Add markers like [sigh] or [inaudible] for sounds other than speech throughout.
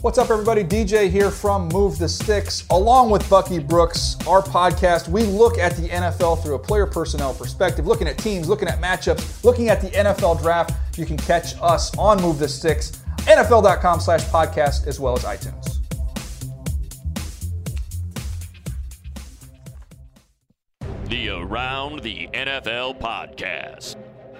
What's up, everybody? DJ here from Move the Sticks. Along with Bucky Brooks, our podcast, we look at the NFL through a player personnel perspective, looking at teams, looking at matchups, looking at the NFL draft. You can catch us on Move the Sticks, NFL.com slash podcast, as well as iTunes. The Around the NFL podcast.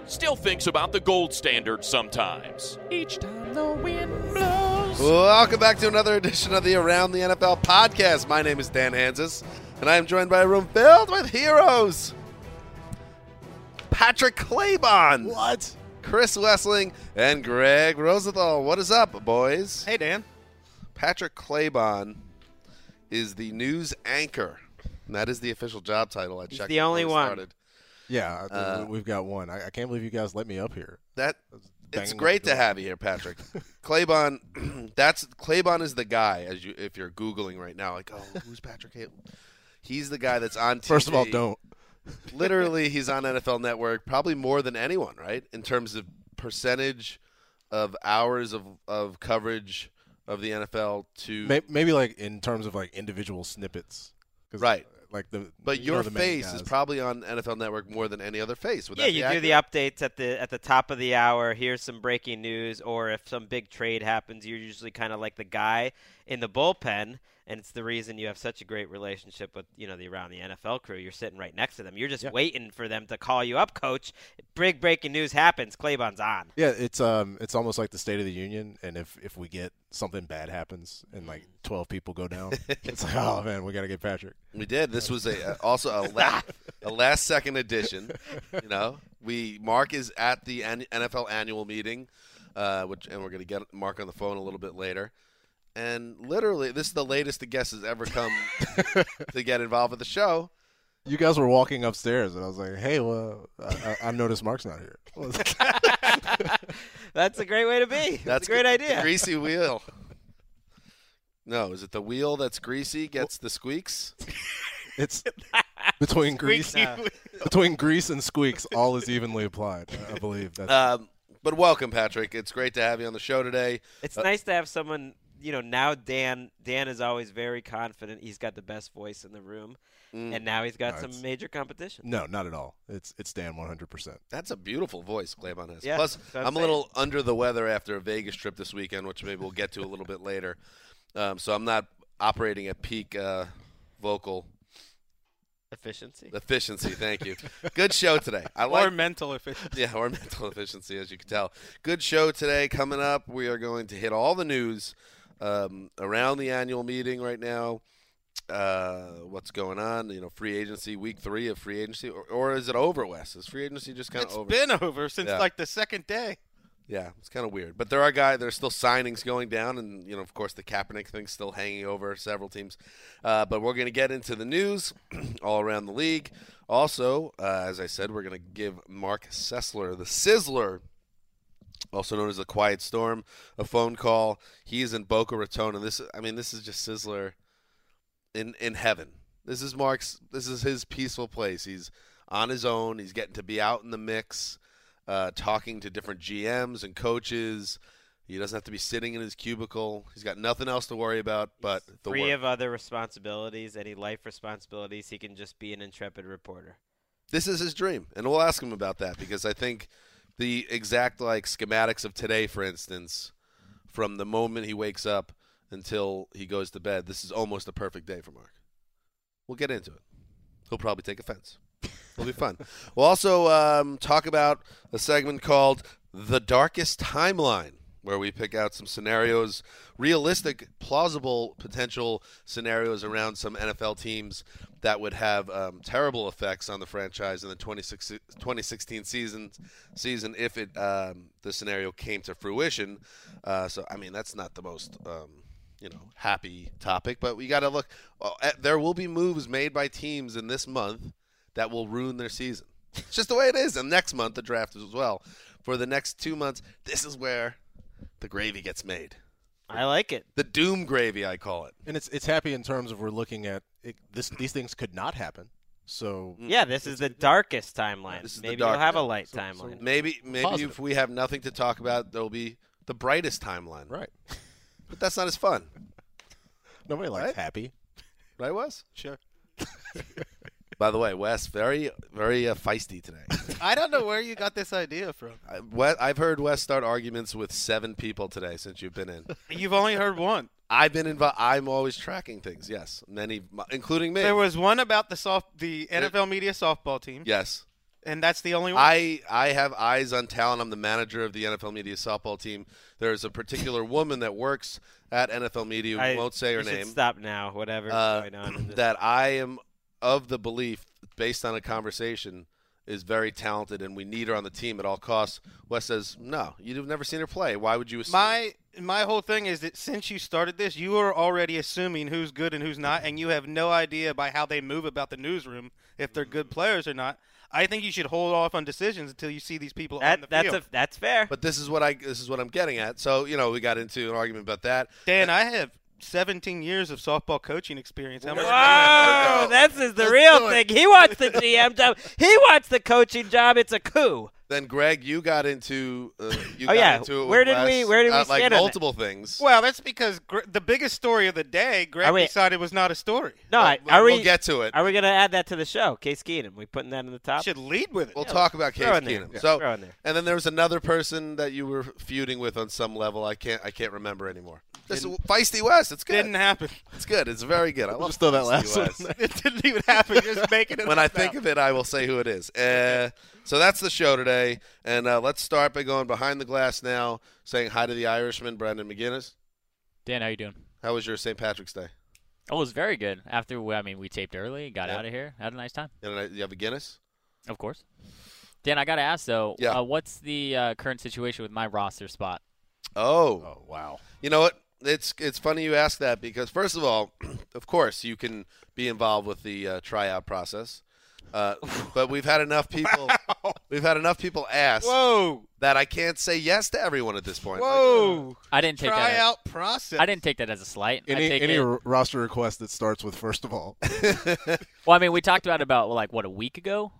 Still thinks about the gold standard sometimes. Each time the wind blows. Welcome back to another edition of the Around the NFL podcast. My name is Dan Hanzus, and I am joined by a room filled with heroes. Patrick Claybon. What? Chris Wesseling and Gregg Rosenthal. What is up, boys? Hey, Dan. Patrick Claybon is the news anchor. And that is the official job title. I He's checked the only one. started. Yeah, Uh, we- we've got one. I, I can't believe you guys let me up here. That banging it's great to have you here, Patrick. Claybon, [clears throat] that's Claybon is the guy as you if you're googling right now, like, oh, who's Patrick? Hay-" He's the guy that's on. TV. First of all, don't. Literally, he's on NFL Network probably more than anyone, right? In terms of percentage of hours of of coverage of the NFL to May- Maybe like in terms of like individual snippets. Right. Like the But you your the face is probably on NFL Network more than any other face. Would yeah, you be do the updates at the at the top of the hour. Here's some breaking news, or if some big trade happens, you're usually kind of like the guy in the bullpen, and it's the reason you have such a great relationship with you know the around the NFL crew. You're sitting right next to them. You're just Yeah. waiting for them to call you up, coach. Big breaking news happens. Claybon's on. Yeah, it's um, it's almost like the State of the Union, and if if we get something bad happens and like twelve people go down, [laughs] it's like, oh man, we got to get Patrick. We did. This was a uh, [laughs] also a, la- [laughs] a last second addition. You know, we Marc is at the N- NFL annual meeting, uh, which and we're going to get Marc on the phone a little bit later. And literally, this is the latest the guest has ever come to get involved with the show. You guys were walking upstairs, and I was like, hey, well, I, I- I noticed Marc's not here. [laughs] That's a great way to be. That's, a great the- idea. Greasy wheel. No, is it the wheel that's greasy gets the squeaks? It's between [laughs] grease, between grease and squeaks, all is evenly applied. I believe that's Um, but welcome, Patrick. It's great to have you on the show today. It's Uh, nice to have someone. You know, now Dan Dan is always very confident. He's got the best voice in the room, Mm. and now he's got No, some major competition. no, not at all. It's it's Dan one hundred percent. That's a beautiful voice Claybon has. Yeah, Plus, I'm I'm a little under the weather after a Vegas trip this weekend, which maybe we'll get to a little bit later. Um, so I'm not operating at peak uh, vocal Efficiency. efficiency. Thank you. Good show today. I [laughs] or like mental efficiency. yeah, or [laughs] mental efficiency, as you can tell. Good show today. Coming up, we are going to hit all the news um, around the annual meeting right now. Uh, what's going on? You know, free agency, week three of free agency, or, or is it over? Wes, is free agency just kind of It's over? been over since Yeah. like the second day. Yeah, it's kind of weird. But there are guys. There's still signings going down, and you know, of course, the Kaepernick thing's still hanging over several teams. Uh, but we're going to get into the news [clears throat] all around the league. Also, uh, as I said, we're going to give Marc Sessler, the Sizzler, also known as the Quiet Storm, a phone call. He's in Boca Raton, and this. I mean, this is just Sizzler in in heaven. This is Marc's. This is his peaceful place. He's on his own. He's getting to be out in the mix, uh, talking to different GMs and coaches. He doesn't have to be sitting in his cubicle. He's got nothing else to worry about but the Free work. of other responsibilities, any life responsibilities, he can just be an intrepid reporter. this is his dream, and we'll ask him about that because I think the exact like schematics of today, for instance, from the moment he wakes up until he goes to bed, this is almost a perfect day for Marc. We'll get into it. He'll probably take offense. It'll be fun. [laughs] we'll also um, talk about a segment called "The Darkest Timeline." Where we pick out some scenarios, realistic, plausible potential scenarios around some NFL teams that would have um, terrible effects on the franchise in the 2016 season season if it um, the scenario came to fruition. Uh, so I mean that's not the most um, you know happy topic, but we got to look. There will be moves made by teams in this month that will ruin their season. It's just the way it is. And next month the draft as well. For the next two months, this is where the gravy gets made. I like it. The doom gravy, I call it. And it's it's happy in terms of we're looking at it, this. These things could not happen. So mm. Yeah, this is the darkest timeline. This is the Maybe we'll have a light So- timeline. Maybe maybe Positive. if we have nothing to talk about, there'll be the brightest timeline. Right. But that's not as fun. Nobody likes Right? happy. Right, was Sure. [laughs] By the way, Wes, very very uh, feisty today. [laughs] I don't know where you got this idea from. I- Wes, I've heard Wes start arguments with seven people today since you've been in. You've only heard one. I've been involved. I'm always tracking things. Yes, many, including me. There was one about the soft, the NFL media softball team. yes. and that's the only one. I I have eyes on talent. I'm the manager of the NFL Media softball team. There's a particular woman that works at NFL Media. We I- won't say her we name. Stop now. Whatever. uh, going on. That I am of the belief, based on a conversation, is very talented, and we need her on the team at all costs. Wes says, "No, you've never seen her play. Why would you assume?" My my whole thing is that since you started this, you are already assuming who's good and who's not, and you have no idea by how they move about the newsroom if they're good players or not. I think you should hold off on decisions until you see these people on the that's field. a, that's fair. but this is what I this is what I'm getting at. So you know, we got into an argument about that. Dan, I have 17 years of softball coaching experience. How much? Whoa, this is the real thing. He wants the GM job. He wants the coaching job. It's a coup. Then Greg, you got into uh, you Oh, got yeah. into it with Where did we- where did we uh, like stand on that? multiple things. Well, that's because gr- the biggest story of the day, Greg Are we- decided was not a story. No, I- we'll- are we? we'll get to it. Are we going to add that to the show? Case Keenum. We putting that in the top. Should lead with it. We'll talk about Case throw there. Keenum. Yeah. So, Throw in there. and then there was another person that you were feuding with on some level. I can't, I can't remember anymore. This is feisty West. It's good. Didn't happen. It's good. It's very good. I love Just throw that last one West. in [laughs] it didn't even happen. Just making it when up I think now. of it, I will say who it is. Uh, so that's the show today, and uh, let's start by going behind the glass now, saying hi to the Irishman, Brandon McGinnis. Dan, how you doing? How was your St. Patrick's Day? Oh, it was very good. After we- I mean, we taped early, got Yeah. out of here, had a nice time. And you have a Guinness? Of course. Dan, I gotta ask though. Yeah. Uh, what's the uh, current situation with my roster spot? Oh, Oh wow. You know what? It's it's funny you ask that because first of all, [clears throat] of course you can be involved with the uh, tryout process, uh, [laughs] but we've had enough people. We've had enough people ask Whoa. that I can't say yes to everyone at this point. Like, Whoa. I didn't take that. Tryout process. I didn't take that as a slight. I Any take any it, r- roster request that starts with first of all. well, I mean, we [laughs] talked about it about like what a week ago.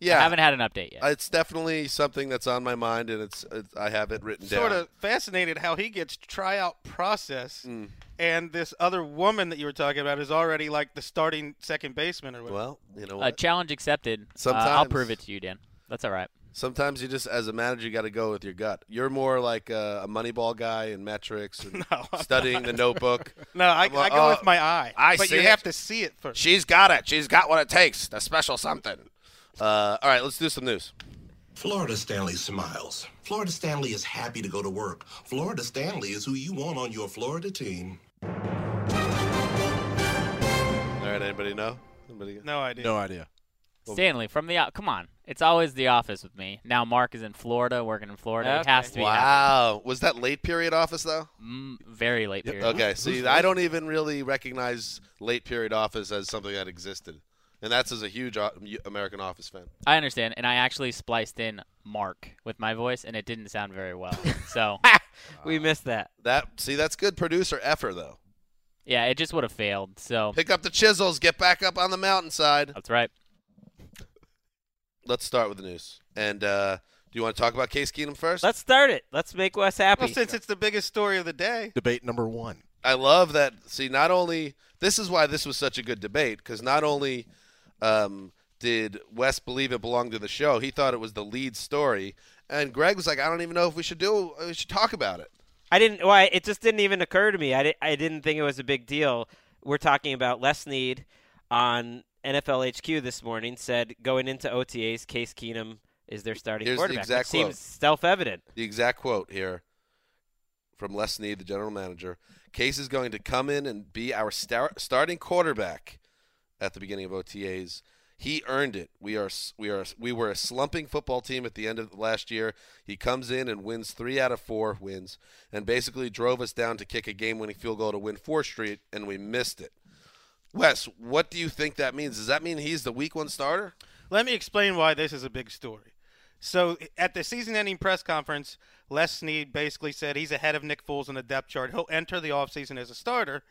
Yeah, I haven't had an update yet. it's definitely something that's on my mind, and it's, it's I have it written Sort down. Sort of fascinated how he gets tryout process, Mm. and this other woman that you were talking about is already like the starting second baseman or whatever. Well, you know uh, challenge accepted. Uh, I'll prove it to you, Dan. That's all right. Sometimes you just, as a manager, you got to go with your gut. You're more like a, a Moneyball guy and metrics and [laughs] No, I'm studying the notebook. [laughs] No, I, I'm I go uh, with my eye. I but see you it. have to see it first. She's got it. She's got what it takes. The special something. Uh, all right, let's do some news. Florida Stanley smiles. Florida Stanley is happy to go to work. Florida Stanley is who you want on your Florida team. All right, anybody know? Anybody? No idea. No idea. Stanley from the. o- Come on, it's always the office with me. Now Marc is in Florida, working in Florida. It has to be. happening. Wow. Was that late period office though? Mm, very late period. Okay. See, I don't even really recognize late period office as something that existed, and that's as a huge American Office fan. I understand, and I actually spliced in Marc with my voice, and it didn't sound very well. [laughs] So [laughs] we missed that. That see, that's good producer effort though. yeah, it just would have failed. So Pick up the chisels, get back up on the mountainside. that's right. Let's start with the news. And uh, do you want to talk about Case Keenum first? Let's start it. Let's make Wes happy. Well, since it's the biggest story of the day. Debate number one. I love that. See, not only this is why this was such a good debate because not only um, did Wes believe it belonged to the show, he thought it was the lead story, and Greg was like, "I don't even know if we should do. We should talk about it." I didn't. Why? it just didn't even occur to me. I, di- I didn't think it was a big deal. We're talking about Les Snead on NFL HQ this morning. Said going into OTAs, Case Keenum is their starting Here's the quarterback. exact It seems self-evident. The exact quote here from Les Snead, the general manager: "Case is going to come in and be our star- starting quarterback at the beginning of OTAs." He earned it. We are we are we were a slumping football team at the end of last year. He comes in and wins three out of four wins, and basically drove us down to kick a game-winning field goal to win Fourth Street, and we missed it. Wes, what do you think that means? Does that mean he's the Week One starter? Let me explain why this is a big story. So at the season-ending press conference, Les Snead basically said he's ahead of Nick Foles in the depth chart. He'll enter the offseason as a starter.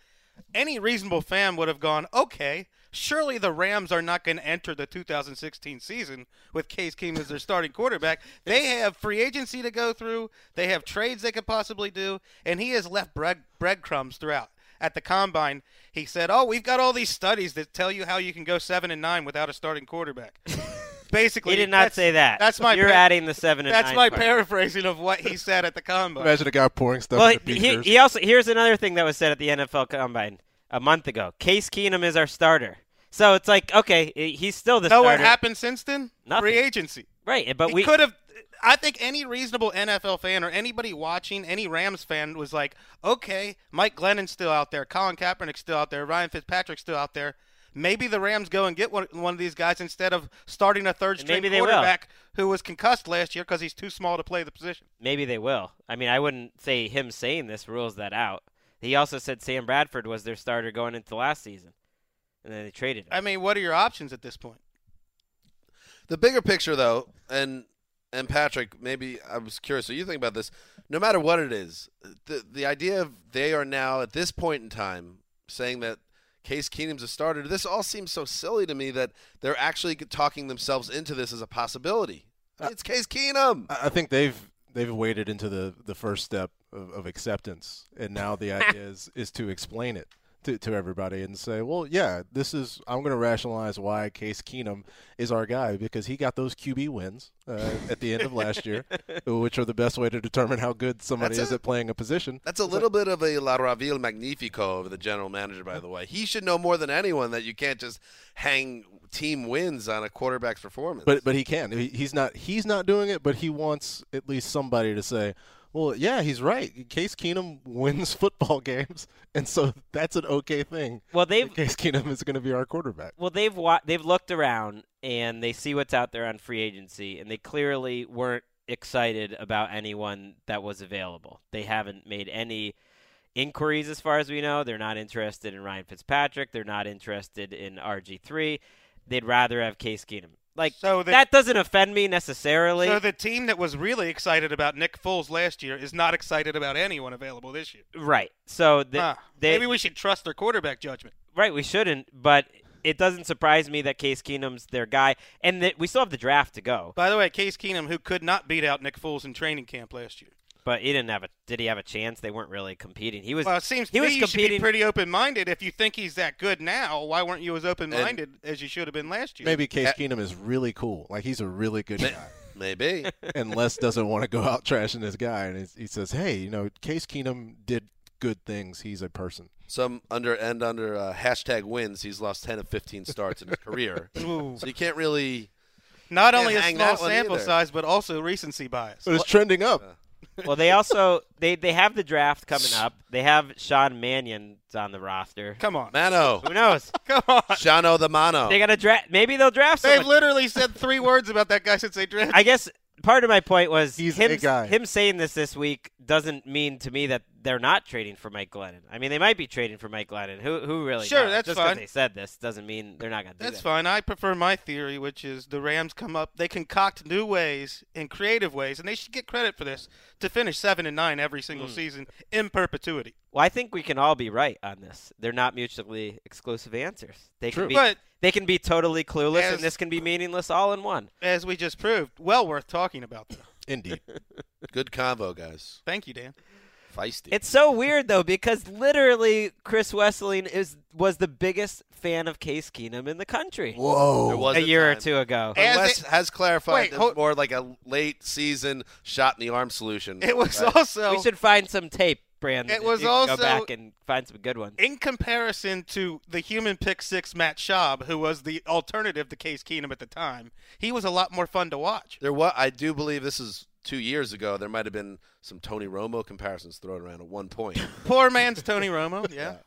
Any reasonable fan would have gone, okay, surely the Rams are not going to enter the 2016 season with Case Keenum as their starting quarterback. They have free agency to go through. They have trades they could possibly do, and he has left bread breadcrumbs throughout. At the combine, he said, "Oh, we've got all these studies that tell you how you can go seven and nine without a starting quarterback." [laughs] Basically, He did not say that. That's my. You're adding the seven and That's nine my part. paraphrasing of what he said at the combine. Imagine a guy pouring stuff Well, in he, he also here's another thing that was said at the NFL Combine a month ago. Case Keenum is our starter. So it's like, okay, he's still the know starter. what happened since then? Nothing. Free agency. Right, but He we could have. I think any reasonable NFL fan or anybody watching, any Rams fan was like, okay, Mike Glennon's still out there, Colin Kaepernick's still out there, Ryan Fitzpatrick's still out there. Maybe the Rams go and get one, one of these guys instead of starting a third string maybe they will. quarterback who was concussed last year because he's too small to play the position. Maybe they will. I mean, I wouldn't say him saying this rules that out. He also said Sam Bradford was their starter going into last season, and then they traded him. I mean, what are your options at this point? The bigger picture, though, and and Patrick, maybe I was curious. So you think about this? No matter what it is, the the idea of they are now at this point in time saying that Case Keenum's a starter. This all seems so silly to me that they're actually talking themselves into this as a possibility. It's Case Keenum. I I think they've they've waded into the, the first step of, of acceptance, and now the [laughs] idea is is to explain it to, to everybody and say, well, yeah, this is I'm going to rationalize why Case Keenum is our guy because he got those QB wins uh, at the end of last year, [laughs] which are the best way to determine how good somebody That's is it. at playing a position. That's a little bit of a La Raville Magnifico of the general manager, by the way. He should know more than anyone that you can't just hang team wins on a quarterback's performance. But but he can. He, he's not he's not doing it, but he wants at least somebody to say, "Well, yeah, he's right. Case Keenum wins [laughs] football games, and so that's an okay thing." Well, they've Case Keenum is going to be our quarterback. Well, they've wa- they've looked around and they see what's out there on free agency, and they clearly weren't excited about anyone that was available. They haven't made any inquiries, as far as we know. They're not interested in Ryan Fitzpatrick. They're not interested in RG three. They'd rather have Case Keenum. Like So the- that doesn't offend me necessarily. So the team that was really excited about Nick Foles last year is not excited about anyone available this year. right. So the, Huh. they, Maybe we should trust their quarterback judgment. Right, we shouldn't, but it doesn't surprise me that Case Keenum's their guy, and that we still have the draft to go. By the way, Case Keenum, who could not beat out Nick Foles in training camp last year. But he didn't have a. Did he have a chance? They weren't really competing. He was. Well, it seems he to was me you should be competing. pretty open-minded. If you think he's that good now, why weren't you as open-minded as you should have been last year? Maybe Case Keenum is really cool. Like he's a really good guy. [laughs] Maybe. and Les doesn't want to go out trashing this guy, and he says, "Hey, you know, Case Keenum did good things. He's a person." Some under and under uh, hashtag wins, he's lost ten of fifteen starts in his career. [laughs] Ooh. So you can't really Not can't only a hang small that one sample either. size, but also recency bias. But it's trending up. Well, they also they they have the draft coming up. They have Sean Mannion's on the roster. Come on, Mano. Who knows? [laughs] Come on. Shano the Mano. They got to draft. Maybe they'll draft. They've someone. literally said three words about that guy since they drafted. I guess part of my point was He's him, a guy. him saying this this week doesn't mean to me that they're not trading for Mike Glennon. I mean, they might be trading for Mike Glennon. Who who really? Sure, knows? that's Just 'cause fine. they said this doesn't mean they're not going to do That's that. fine. I prefer my theory, which is the Rams come up, they concoct new ways and creative ways, and they should get credit for this to finish seven and nine every single Mm. season in perpetuity. Well, I think we can all be right on this. They're not mutually exclusive answers. They True. can be But- they can be totally clueless, As- and this can be meaningless all in one. As we just proved, well worth talking about. Though. [laughs] Indeed. Good convo, guys. Thank you, Dan. Feisty. It's so weird though because literally Chris Wesseling is was the biggest fan of Case Keenum in the country. Whoa. There was a a year or two ago. But As Wes it- has clarified Wait, hold- more like a late season shot in the arm solution. It was right? also we should find some tape, Brandon. It was You also- go back and find some good ones. in comparison to the human pick six Matt Schaub, who was the alternative to Case Keenum at the time. He was a lot more fun to watch. There was, I do believe this is two years ago. There might have been some Tony Romo comparisons thrown around at one point. [laughs] Poor man's Tony Romo. Yeah,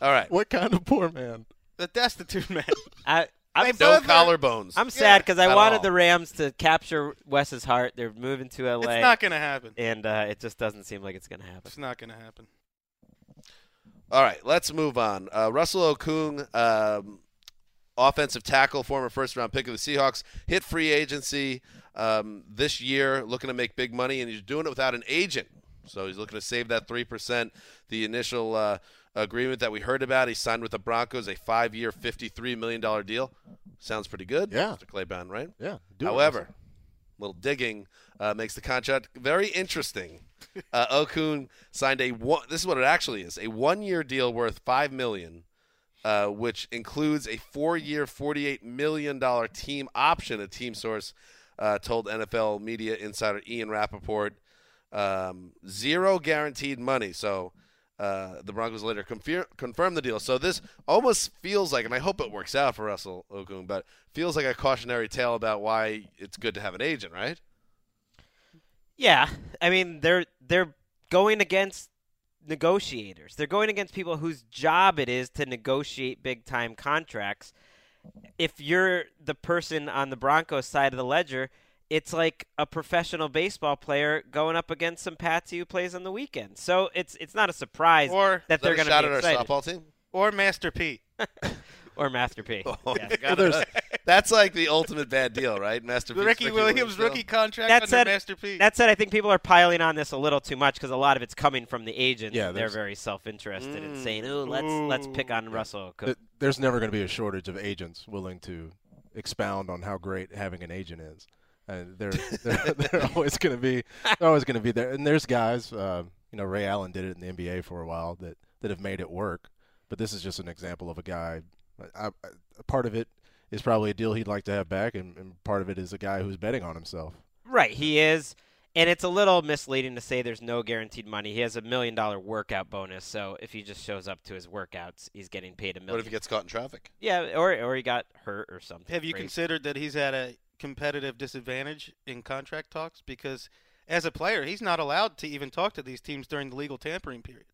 All right. What kind of poor man? the destitute man. I, I'm, They No collarbones. I'm sad because I at wanted all. the Rams to capture Wes's heart. They're moving to LA, It's not gonna happen. and uh, it just doesn't seem like it's going to happen. It's not gonna happen. All right, let's move on. Uh, Russell Okung, um, offensive tackle, former first round pick of the Seahawks, hit free agency um, this year, looking to make big money, and he's doing it without an agent. So he's looking to save that 3%. The initial uh, agreement that we heard about, he signed with the Broncos, a five year, $53 million deal. Sounds pretty good, Yeah. Mr. Claybon, right? Yeah. However, Russell. little digging uh, makes the contract very interesting. [laughs] Uh, Okung signed a one. This is what it actually is: a one-year deal worth five million, uh, which includes a four-year, forty-eight million dollar team option. A team source uh, told NFL media insider Ian Rapoport. Um, zero guaranteed money. So. Uh, the Broncos later confir- confirmed the deal. So this almost feels like, and I hope it works out for Russell Okung, but feels like a cautionary tale about why it's good to have an agent, right? Yeah, I mean they're they're going against negotiators. They're going against people whose job it is to negotiate big time contracts. If you're the person on the Broncos side of the ledger, it's like a professional baseball player going up against some patsy who plays on the weekend. So it's it's not a surprise Or that Is they're going to be at excited. our softball team. Or Master P. [laughs] [laughs] or Master P. Oh, Yeah. I [laughs] That's like the ultimate bad deal, right? Master P. Ricky Williams deal. rookie contract That under said, Master P. that said, I think people are piling on this a little too much because a lot of it's coming from the agents. Yeah, and they're very self-interested in Mm. saying, "Oh, let's let's pick on Russell." Okung." There's never going to be a shortage of agents willing to expound on how great having an agent is. And they're they're, [laughs] they're always going to be they're always going to be there. And there's guys, uh, you know, Ray Allen did it in the NBA for a while that that have made it work. But this is just an example of a guy. I, I, a part of it is probably a deal he'd like to have back, and, and part of it is a guy who's betting on himself. Right, he is. And it's a little misleading to say there's no guaranteed money. He has a million dollar workout bonus, so if he just shows up to his workouts, he's getting paid a million. What if he gets caught in traffic? Yeah, or or he got hurt or something. Have you crazy. considered that he's at a competitive disadvantage in contract talks? Because as a player, he's not allowed to even talk to these teams during the legal tampering period.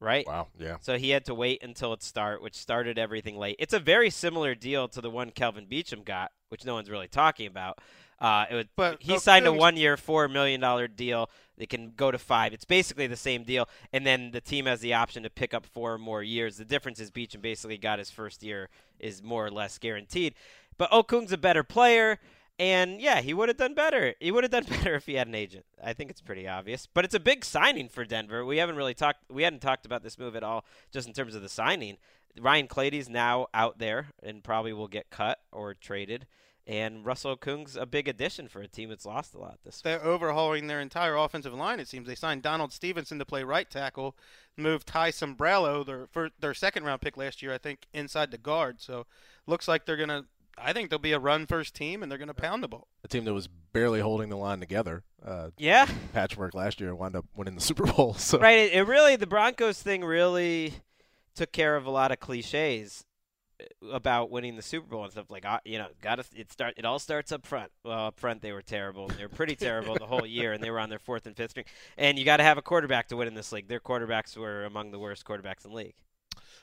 right? Wow, yeah. So he had to wait until it start, which started everything late. It's a very similar deal to the one Kelvin Beachum got, which no one's really talking about. Uh, it was, But he signed a one-year, four million dollar deal. They can go to five. It's basically the same deal, and then the team has the option to pick up four more years. The difference is Beachum basically got his first year is more or less guaranteed. But Okung's a better player, and yeah, he would have done better. He would have done [laughs] better if he had an agent. I think it's pretty obvious. But it's a big signing for Denver. We haven't really talked. We hadn't talked about this move at all, just in terms of the signing. Ryan Clady's now out there and probably will get cut or traded. And Russell Okung's a big addition for a team that's lost a lot this week. They're overhauling their entire offensive line. It seems they signed Donald Stephenson to play right tackle, moved Ty Sambrailo, their for their second round pick last year, I think, inside the guard. So looks like they're gonna. I think they'll be a run first team, and they're gonna pound the ball. A team that was barely holding the line together. Uh, Yeah. Patchwork last year wound up winning the [laughs] Super Bowl. So Right. It, it really the Broncos thing really took care of a lot of cliches about winning the Super Bowl and stuff like, uh, you know, got to it start. It all starts up front. Well, up front they were terrible. They were pretty terrible the whole year, and they were on their fourth and fifth string. And you got to have a quarterback to win in this league. Their quarterbacks were among the worst quarterbacks in the league.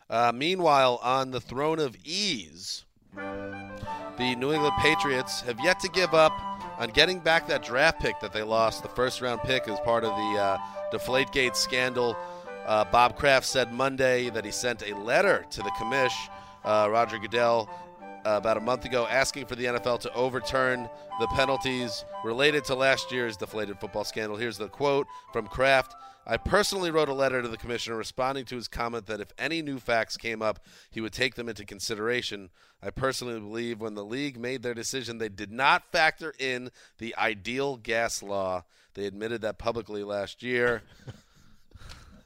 Uh, meanwhile, on the throne of ease, the New England Patriots have yet to give up on getting back that draft pick that they lost, the first round pick, as part of the uh, Deflategate scandal. Uh, Bob Kraft said Monday that he sent a letter to the commish, uh, Roger Goodell, uh, about a month ago, asking for the NFL to overturn the penalties related to last year's deflated football scandal. Here's the quote from Kraft. I personally wrote a letter to the commissioner responding to his comment that if any new facts came up, he would take them into consideration. I personally believe when the league made their decision, they did not factor in the ideal gas law. They admitted that publicly last year.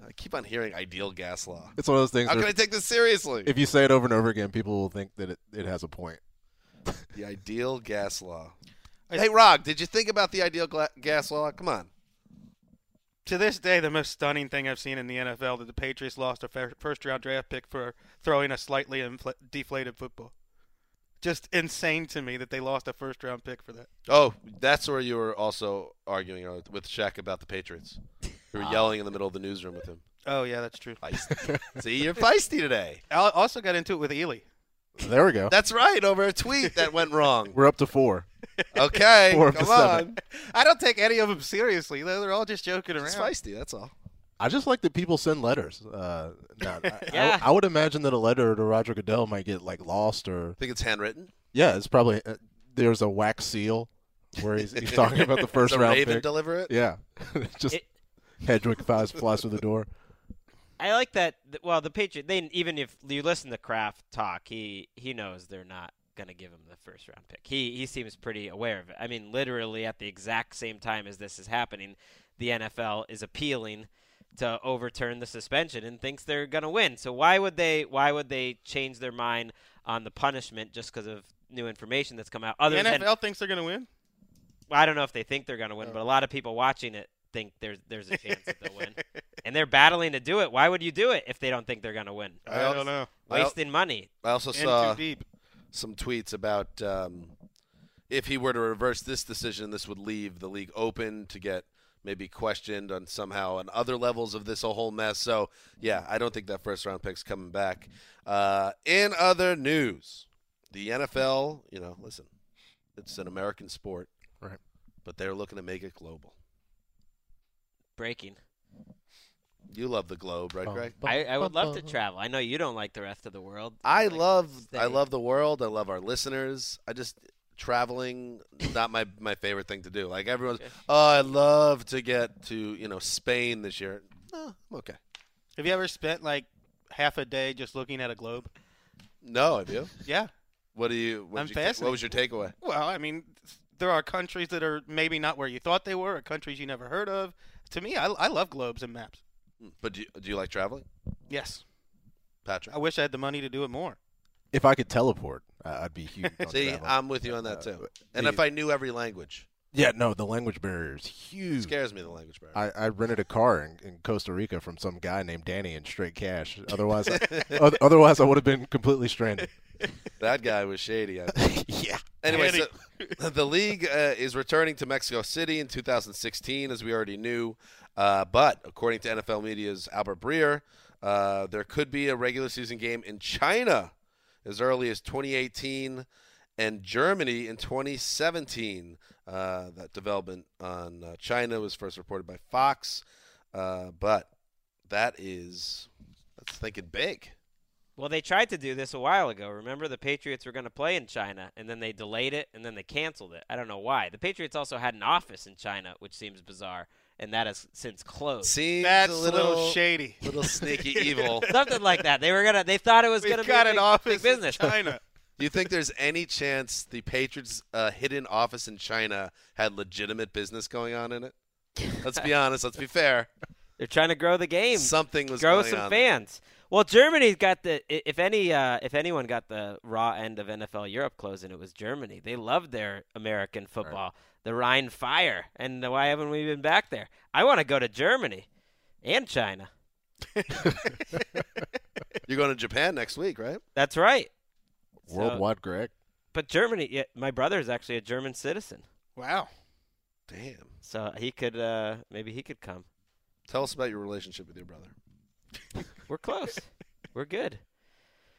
I keep on hearing ideal gas law. It's one of those things. How can I take this seriously? If you say it over and over again, people will think that it, it has a point. The ideal gas law. Hey, Rog, did you think about the ideal gla- gas law? Come on. To this day, the most stunning thing I've seen in the NFL that the Patriots lost a first round draft pick for throwing a slightly infl- deflated football. Just insane to me that they lost a first round pick for that. Oh, that's where you were also arguing with Shaq about the Patriots. You were ah. yelling in the middle of the newsroom with him. Oh yeah, that's true. Feisty. [laughs] See, you're feisty today. I also got into it with Ely. There we go. That's right, over a tweet that went wrong. We're up to four. Okay, Four of come the seven. on. I don't take any of them seriously. They're they're all just joking around. It's feisty, that's all. I just like that people send letters. Uh, now, [laughs] I, Yeah. I, I would imagine that a letter to Roger Goodell might get like lost or. Think it's handwritten? Yeah, it's probably uh, there's a wax seal where he's, he's talking about the [laughs] first Does a round raven pick. deliver it? Yeah, [laughs] just It- Hedwig flies flies through the door. I like that. th- Well, the Patriot. They even if you listen to Kraft talk, he he knows they're not going to give him the first round pick. He he seems pretty aware of it. I mean, literally at the exact same time as this is happening, the NFL is appealing to overturn the suspension and thinks they're going to win. So why would they why would they change their mind on the punishment just because of new information that's come out? Other the than NFL thinks they're going to win. well, I don't know if they think they're going to win, oh. but a lot of people watching it think there's there's a chance that they'll win, [laughs] and they're battling to do it. Why would you do it if they don't think they're going to win? I don't know. I al- Wasting money. I also In saw too deep. Some tweets about um, if he were to reverse this decision, this would leave the league open to get maybe questioned on somehow on other levels of this whole mess. So yeah, I don't think that first round pick's coming back. Uh, in other news, the NFL, you know, listen, it's an American sport, right? But they're looking to make it global. Breaking. You love the globe, right, oh. Greg? I, I would love to [laughs] travel. I know you don't like the rest of the world. I Like, love I love the world. I love our listeners. I just traveling not my my favorite thing to do. Like everyone's, oh, I love to get to you know Spain this year. No, I'm okay. Have you ever spent like half a day just looking at a globe? No, have you? Yeah. What do you? What, I'm you fascinated. what was your takeaway? Well, I mean, there are countries that are maybe not where you thought they were, or countries you never heard of. To me, I, I love globes and maps. But do you, do you like traveling, Yes. Patrick? I wish I had the money to do it more. If I could teleport, I- I'd be huge. on [laughs] See, travel. I'm with you on that too. And the- if I knew every language, Yeah, no, the language barrier is huge. scares me the language barrier. I, I rented a car in, in Costa Rica from some guy named Danny in straight cash. [laughs] Otherwise, I, oth- otherwise I would have been completely stranded. [laughs] That guy was shady. I think. yeah. Anyway, so the league uh, is returning to Mexico City in 2016, as we already knew. Uh, but according to NFL Media's Albert Breer, uh, there could be a regular season game in China as early as 2018 and Germany in 2017. Uh, that development on uh, China was first reported by Fox, uh, but that is that's thinking big. Well, they tried to do this a while ago. Remember, the Patriots were going to play in China, and then they delayed it, and then they canceled it. I don't know why. The Patriots also had an office in China, which seems bizarre, and that has since closed. Seems That's a a little, little shady. [laughs] little sneaky [laughs] evil. Something like that. They were gonna. They thought it was We've gonna got be a an big, office big business. in China. Do [laughs] you think there's any chance the Patriots' uh, hidden office in China had legitimate business going on in it? Let's be honest. Let's be fair. They're trying to grow the game. Something was grow going some on fans. Well, Germany's got the. If any, uh, if anyone got the raw end of NFL Europe closing, it was Germany. They loved their American football, the Rhein Fire, and why haven't we been back there? I want to go to Germany and China. [laughs] You're going to Japan next week, right? That's right. So- Worldwide Greg. But Germany, yeah, my brother is actually a German citizen. Wow. Damn. So he could uh, maybe he could come. Tell us about your relationship with your brother. We're close. [laughs] We're good.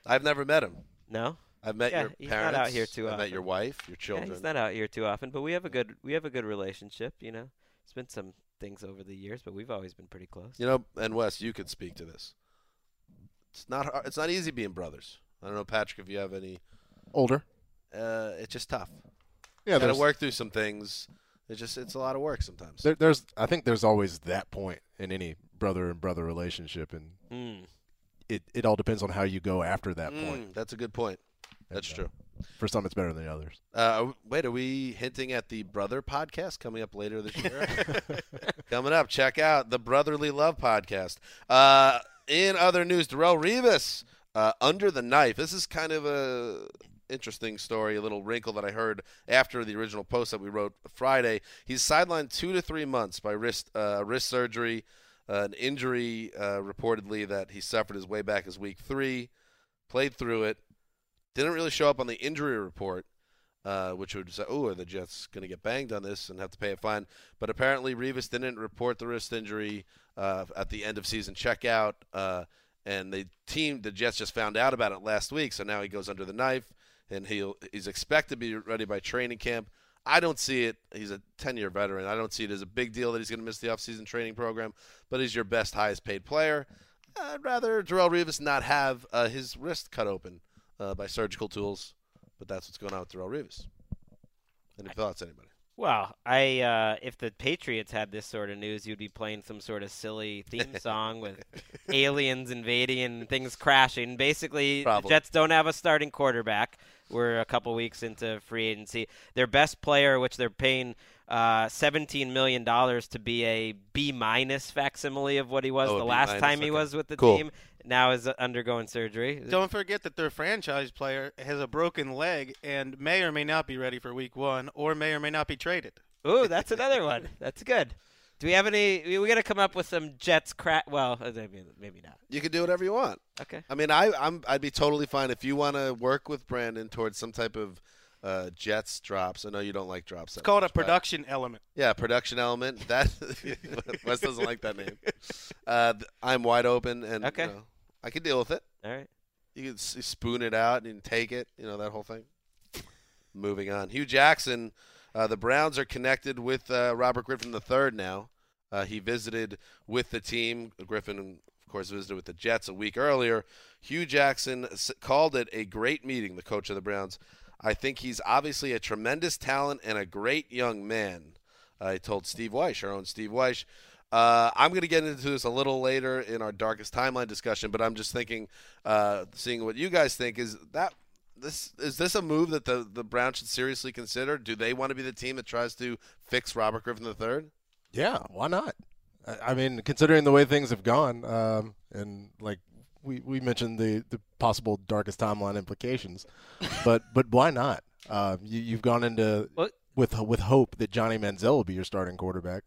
I've never met him. No. I've met Yeah, your he's parents. not out here too I've often. met your wife, your children. Yeah, he's not out here too often, but we have a good we have a good relationship. You know, it's been some things over the years, but we've always been pretty close. You know, and Wes, you could speak to this. It's not hard, it's not easy being brothers. I don't know, Patrick, if you have any. Older. Uh, it's just tough. Yeah, got to work through some things. It's just it's a lot of work sometimes. There, there's, I think there's always that point in any brother and brother relationship, and Mm. it, it all depends on how you go after that Mm, point. That's a good point. That's And, uh, true. For some, it's better than others. Uh, wait, are we hinting at the Brother podcast coming up later this year? [laughs] coming up, check out the Brotherly Love podcast. Uh, in other news, Darrelle Revis uh, under the knife. This is kind of a interesting story, a little wrinkle that I heard after the original post that we wrote Friday. He's sidelined two to three months by wrist uh, wrist surgery, uh, an injury uh, reportedly that he suffered his way back as week three. Played through it, didn't really show up on the injury report, uh, which would say, "Oh, are the Jets going to get banged on this and have to pay a fine?" But apparently, Revis didn't report the wrist injury uh, at the end of season checkout, uh, and the team, the Jets, just found out about it last week. So now he goes under the knife, and he'll he's expected to be ready by training camp. I don't see it. He's a 10-year veteran. I don't see it as a big deal that he's going to miss the offseason training program. But he's your best, highest-paid player. I'd rather Darrelle Revis not have uh, his wrist cut open uh, by surgical tools, but that's what's going on with Darrelle Revis. Any thoughts, anybody? Well, I uh, if the Patriots had this sort of news, you'd be playing some sort of silly theme [laughs] song with aliens invading and things crashing. Basically, the Jets don't have a starting quarterback. We're a couple weeks into free agency. Their best player, which they're paying uh, seventeen million dollars to be a B minus facsimile of what he was Oh, the B last minus, time he was with the Cool. team, now is uh, undergoing surgery. Don't forget that their franchise player has a broken leg and may or may not be ready for week one or may or may not be traded. Ooh, that's another one. [laughs] That's good. Do we have any? We, we got to come up with some Jets crap. Well, uh, maybe, maybe not. You can do whatever you want. Okay. I mean, I, I'm I'd be totally fine if you want to work with Brandon towards some type of uh, Jets drops. I know you don't like drops. It's called a production element. Yeah, production element. That [laughs] Wes doesn't like that name. [laughs] Uh, th- I'm wide open, and Okay. you know, I can deal with it. All right. You can spoon it out and take it. You know that whole thing. Moving on, Hue Jackson. Uh, the Browns are connected with uh, Robert Griffin III now. Uh, he visited with the team. Griffin, of course, visited with the Jets a week earlier. Hue Jackson s- called it a great meeting. The coach of the Browns. I think he's obviously a tremendous talent and a great young man. I told Steve Wyche, our own Steve Wyche. Uh, I'm going to get into this a little later in our darkest timeline discussion, but I'm just thinking, uh, seeing what you guys think is that this is this a move that the the Browns should seriously consider? Do they want to be the team that tries to fix Robert Griffin III? Yeah, why not? I, I mean, considering the way things have gone, um, and like we, we mentioned the, the possible darkest timeline implications, [laughs] but but why not? Uh, you, you've gone into with with hope that Johnny Manziel will be your starting quarterback.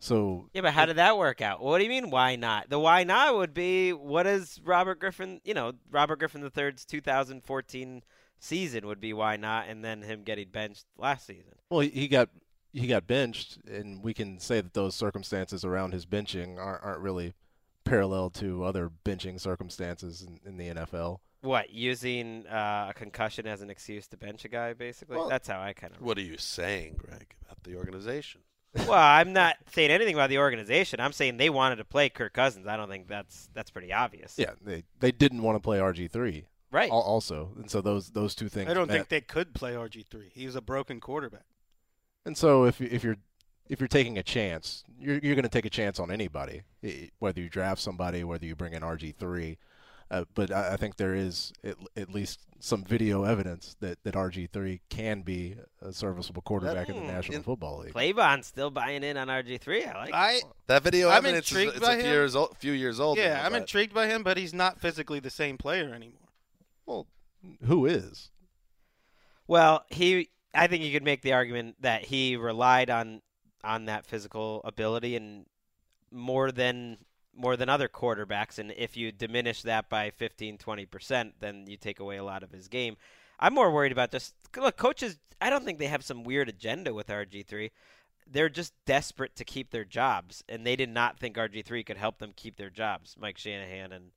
So Yeah, but how did that work out? What do you mean, why not? The why not would be what is Robert Griffin, you know, Robert Griffin III's 2014 season would be why not, and then him getting benched last season. well, he- he got he got benched, and we can say that those circumstances around his benching aren't, aren't really parallel to other benching circumstances in, in the NFL. What, using uh, a concussion as an excuse to bench a guy, basically? Well, That's how I kind of. What are you saying, Greg, about the organization? Well, I'm not saying anything about the organization. I'm saying they wanted to play Kirk Cousins. I don't think that's that's pretty obvious. Yeah, they they didn't want to play RG three. Right. Also, and so those those two things. I don't met. think they could play RG3. He was a broken quarterback. And so if you- if you're if you're taking a chance, you're you're going to take a chance on anybody, i- whether you draft somebody, whether you bring in RG three. Uh, but I, I think there is at, at least some video evidence that, that RG three can be a serviceable quarterback in the National Football League. Claybon's still buying in on RG3. I like. I That video I'm evidence is intrigued it's by a few him. years old. Few years old. Yeah, now, I'm but- intrigued by him, but he's not physically the same player anymore. Well, who is? Well, he. I think you could make the argument that he relied on on that physical ability and more than more than other quarterbacks. And if you diminish that by 15, 20 percent, then you take away a lot of his game. I'm more worried about just look. Coaches, I don't think they have some weird agenda with RG three. They're just desperate to keep their jobs, and they did not think RG three could help them keep their jobs. Mike Shanahan and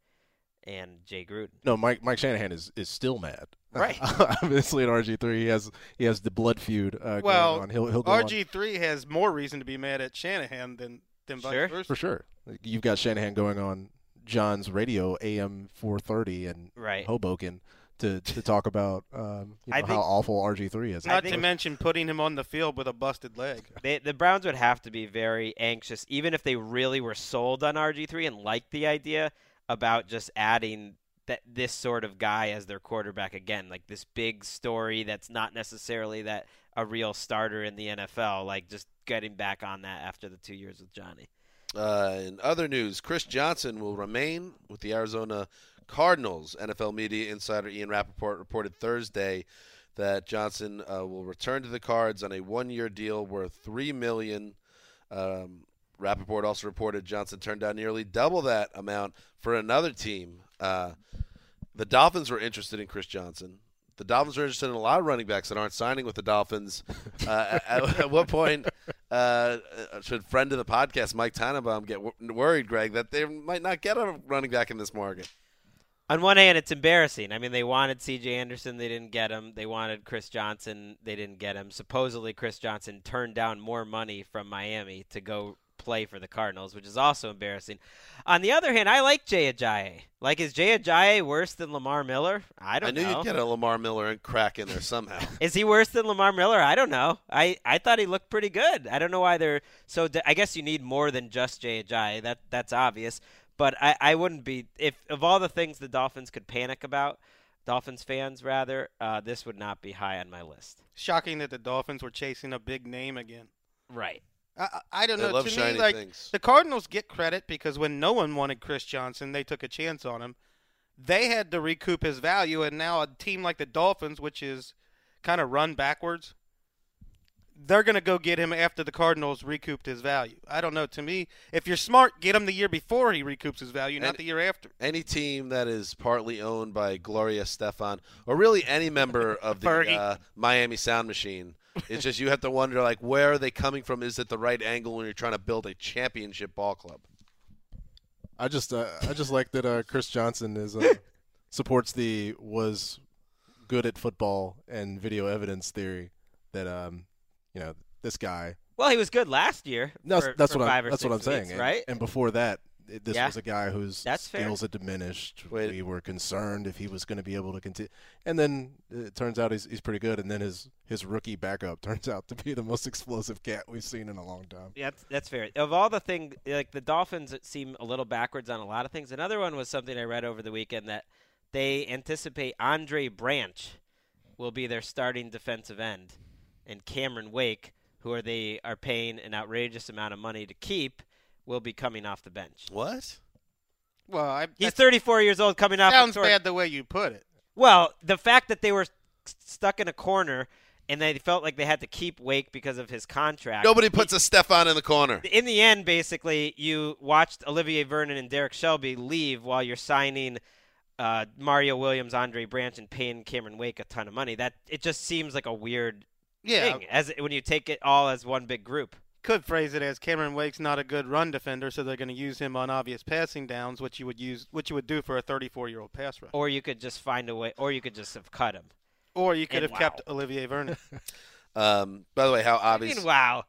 and Jay Gruden. No, Mike Mike Shanahan is, is still mad. [laughs] Right. Obviously, in RG three, he has he has the blood feud uh, well, going on. He'll, he'll go. RG three has more reason to be mad at Shanahan than than Sure. vice versa. for sure. You've got Shanahan going on John's radio AM four thirty in Right. Hoboken to, to talk about um, you know, I how think- awful RG three is. Not to mention putting him on the field with a busted leg. They, the Browns would have to be very anxious, even if they really were sold on RG3 and liked the idea about just adding that this sort of guy as their quarterback again, like this big story that's not necessarily that a real starter in the NFL, like just getting back on that after the two years with Johnny. Uh, in other news, Chris Johnson will remain with the Arizona Cardinals. NFL media insider Ian Rapoport reported Thursday that Johnson uh, will return to the Cards on a one-year deal worth three million. Um, Rapoport also reported Johnson turned down nearly double that amount for another team. Uh, the Dolphins were interested in Chris Johnson. The Dolphins are interested in a lot of running backs that aren't signing with the Dolphins. [laughs] Uh, at, at what point uh, should friend of the podcast Mike Tannenbaum get w- worried, Greg, that they might not get a running back in this market? On one hand, it's embarrassing. I mean, they wanted C.J. Anderson, they didn't get him. They wanted Chris Johnson, they didn't get him. Supposedly, Chris Johnson turned down more money from Miami to go play for the Cardinals, which is also embarrassing. On the other hand, I like Jay Ajayi. Like, is Jay Ajayi worse than Lamar Miller? I don't know. I knew know. you'd get a Lamar Miller and crack in there somehow. [laughs] Is he worse than Lamar Miller? I don't know. I, I thought he looked pretty good. I don't know why they're so. I guess you need more than just Jay Ajayi. That that's obvious. But I, I wouldn't be if of all the things the Dolphins could panic about, Dolphins fans rather, uh, this would not be high on my list. Shocking that the Dolphins were chasing a big name again. Right. I, I don't They know. to me, like things. the Cardinals get credit because when no one wanted Chris Johnson, they took a chance on him. They had to recoup his value, and now a team like the Dolphins, which is kind of run backwards, they're going to go get him after the Cardinals recouped his value. I don't know. To me, if you're smart, get him the year before he recoups his value, not the year after. Any team that is partly owned by Gloria Estefan, or really any member of the [laughs] uh, Miami Sound Machine, it's just you have to wonder like where are they coming from? Is it the right angle when you're trying to build a championship ball club? I just uh, I just like that uh, Chris Johnson is uh, [laughs] supports the was good at football and video evidence theory that um you know this guy Well, he was good last year. No, for- that's for what five I'm. or That's what I'm saying. weeks, right? And, before that, it, this Yeah. was a guy whose That's fair. skills had diminished. Wait. We were concerned if he was going to be able to continue. And then it turns out he's he's pretty good. And then his his rookie backup [laughs] turns out to be the most explosive cat we've seen in a long time. Yeah, that's, that's fair. Of all the things, like the Dolphins seem a little backwards on a lot of things. Another one was something I read over the weekend that they anticipate Andre Branch will be their starting defensive end, and Cameron Wake, who are they are paying an outrageous amount of money to keep, will be coming off the bench. What? Well, I, He's 34 years old, coming off. sounds torn- bad the way you put it. Well, the fact that they were s- stuck in a corner and they felt like they had to keep Wake because of his contract. Nobody puts a Stefan in the corner. In the end, basically, you watched Olivier Vernon and Derrick Shelby leave while you're signing uh, Mario Williams, Andre Branch, and paying Cameron Wake a ton of money. That it just seems like a weird Yeah. thing as when you take it all as one big group. Could phrase it as Cameron Wake's not a good run defender, so they're going to use him on obvious passing downs, which you would use, which you would do for a 34-year-old pass rusher. Or you could just find a way, or you could just have cut him. Or you could And have kept Olivier Vernon. [laughs] Um, by the way, how I obvious? mean, wow.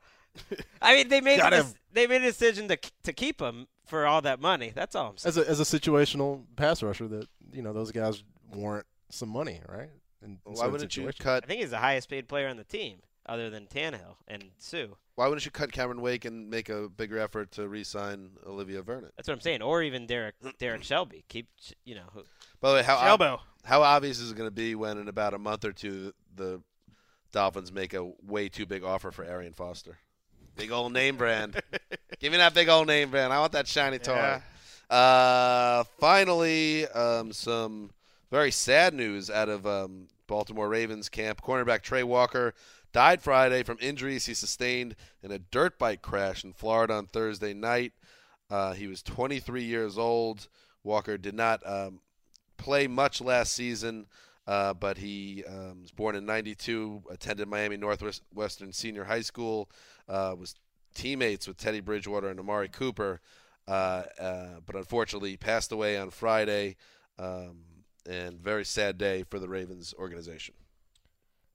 I mean, they made [laughs] Got a, they made a decision to to keep him for all that money. That's all I'm saying. As a as a situational pass rusher, that you know those guys warrant some money, right? In, in Why wouldn't you cut? I think he's the highest paid player on the team, other than Tannehill and Suh. Why wouldn't you cut Cameron Wake and make a bigger effort to re-sign Olivier Vernon? That's what I'm saying. Or even Derrick Derrick [clears throat] Shelby. Keep you know. By the way, how ob- Shelbo. how obvious is it going to be when in about a month or two the Dolphins make a way too big offer for Arian Foster? Big old name brand. [laughs] Give me that big old name brand. I want that shiny toy. Uh, finally, um, some very sad news out of um, Baltimore Ravens camp. Cornerback Tray Walker died Friday from injuries he sustained in a dirt bike crash in Florida on Thursday night. Uh, he was 23 years old. Walker did not um, play much last season. uh, but he um, was born in '92. Attended Miami Northwestern Senior High School. Uh, was teammates with Teddy Bridgewater and Amari Cooper. Uh, uh, but unfortunately, he passed away on Friday. Um, and very sad day for the Ravens organization.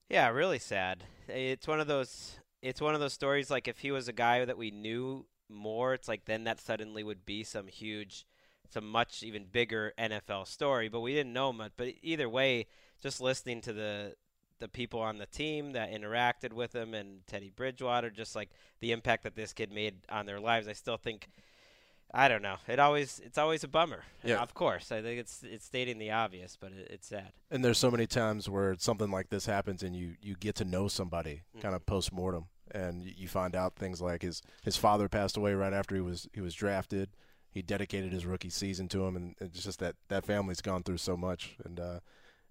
Yeah, really sad. It's one of those. It's one of those stories. Like if he was a guy that we knew more, it's like then that suddenly would be some huge, some much even bigger NFL story. But we didn't know much. But either way, just listening to the the people on the team that interacted with him and Teddy Bridgewater, just like the impact that this kid made on their lives, I still think. I don't know. It always it's always a bummer. And Yeah. of course, I think it's it's stating the obvious, but it, it's sad. And there's so many times where something like this happens, and you you get to know somebody kind of post mortem, and you find out things like his his father passed away right after he was he was drafted. He dedicated his rookie season to him, and it's just that that family's gone through so much, and uh,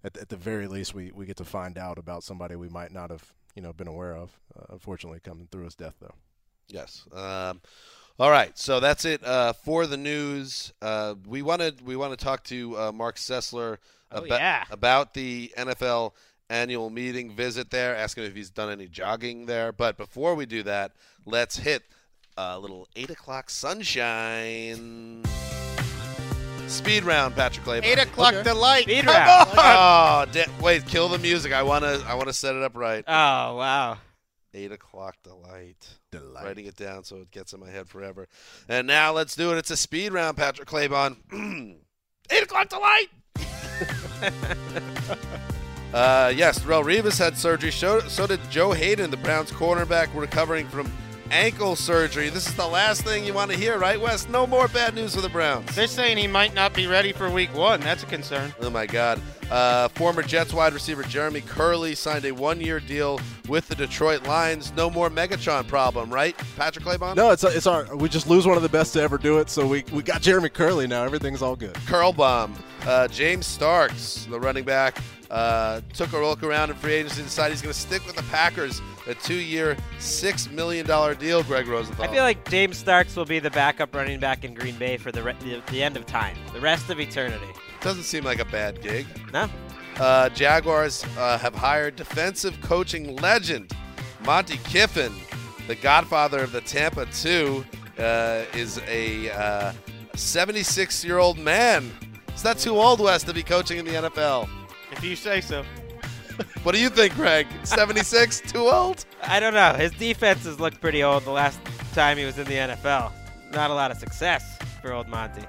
at at the very least, we we get to find out about somebody we might not have you know been aware of. Uh, unfortunately, coming through his death, though. Yes. Um, all right. So that's it uh, for the news. Uh, we wanted we want to talk to uh, Marc Sessler Oh, about, yeah. about the NFL annual meeting visit there. Ask him if he's done any jogging there. But before we do that, let's hit a little eight o'clock sunshine. Speed round, Patrick Clay. Eight o'clock delight. Speed Come round. on. Oh, da- wait! Kill the music. I wanna I wanna set it up right. Oh wow. Eight o'clock delight. Delight. Writing it down so it gets in my head forever. And now let's do it. It's a speed round, Patrick Claybon. [clears throat] Eight o'clock delight. [laughs] uh, yes, Darrelle Revis had surgery. So, so did Joe Haden, the Browns cornerback, recovering from ankle surgery. This is the last thing you want to hear, right, Wes? No more bad news for the Browns. They're saying he might not be ready for week one. That's a concern. Oh my God! Uh, former Jets wide receiver Jeremy Kerley signed a one-year deal with the Detroit Lions. No more Megatron problem, right, Patrick Claybon? No, it's it's our we just lose one of the best to ever do it, so we we got Jeremy Kerley now. Everything's all good. Curl bomb. Uh, James Starks, the running back, uh, took a look around in free agency, decided he's going to stick with the Packers. A two-year, six million dollar deal. Gregg Rosenthal. I feel like James Starks will be the backup running back in Green Bay for the re- the, the end of time, the rest of eternity. Doesn't seem like a bad gig. No. Uh, Jaguars uh, have hired defensive coaching legend Monty Kiffin, the godfather of the Tampa 2, uh, is a 76 year old man. Is that too old, Wes, to be coaching in the NFL? If you say so. What do you think, Greg? 76? [laughs] too old? I don't know. His defenses looked pretty old the last time he was in the NFL. Not a lot of success for old Monty.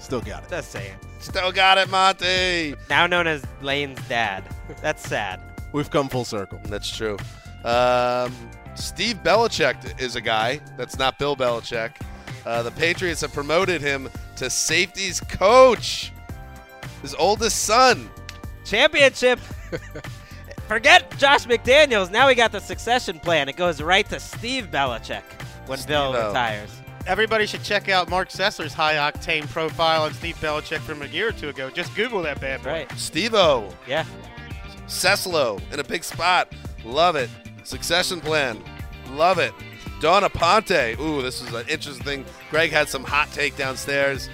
Still got it. Just saying. Still got it, Monty. Now known as Lane's dad. That's sad. We've come full circle. That's true. Um, Steve Belichick is a guy that's not Bill Belichick. Uh, the Patriots have promoted him to safeties coach. His oldest son. Championship. [laughs] Forget Josh McDaniels. Now we got the succession plan. It goes right to Steve Belichick when Bill Steve-O. retires. Everybody should check out Marc Sessler's high octane profile on Steve Belichick from a year or two ago. Just Google that bad boy. Right. Steve-O. Yeah. Ceslo in a big spot. Love it. Succession plan. Love it. Dawn Aponte. Ooh, this is an interesting thing. Greg had some hot take downstairs.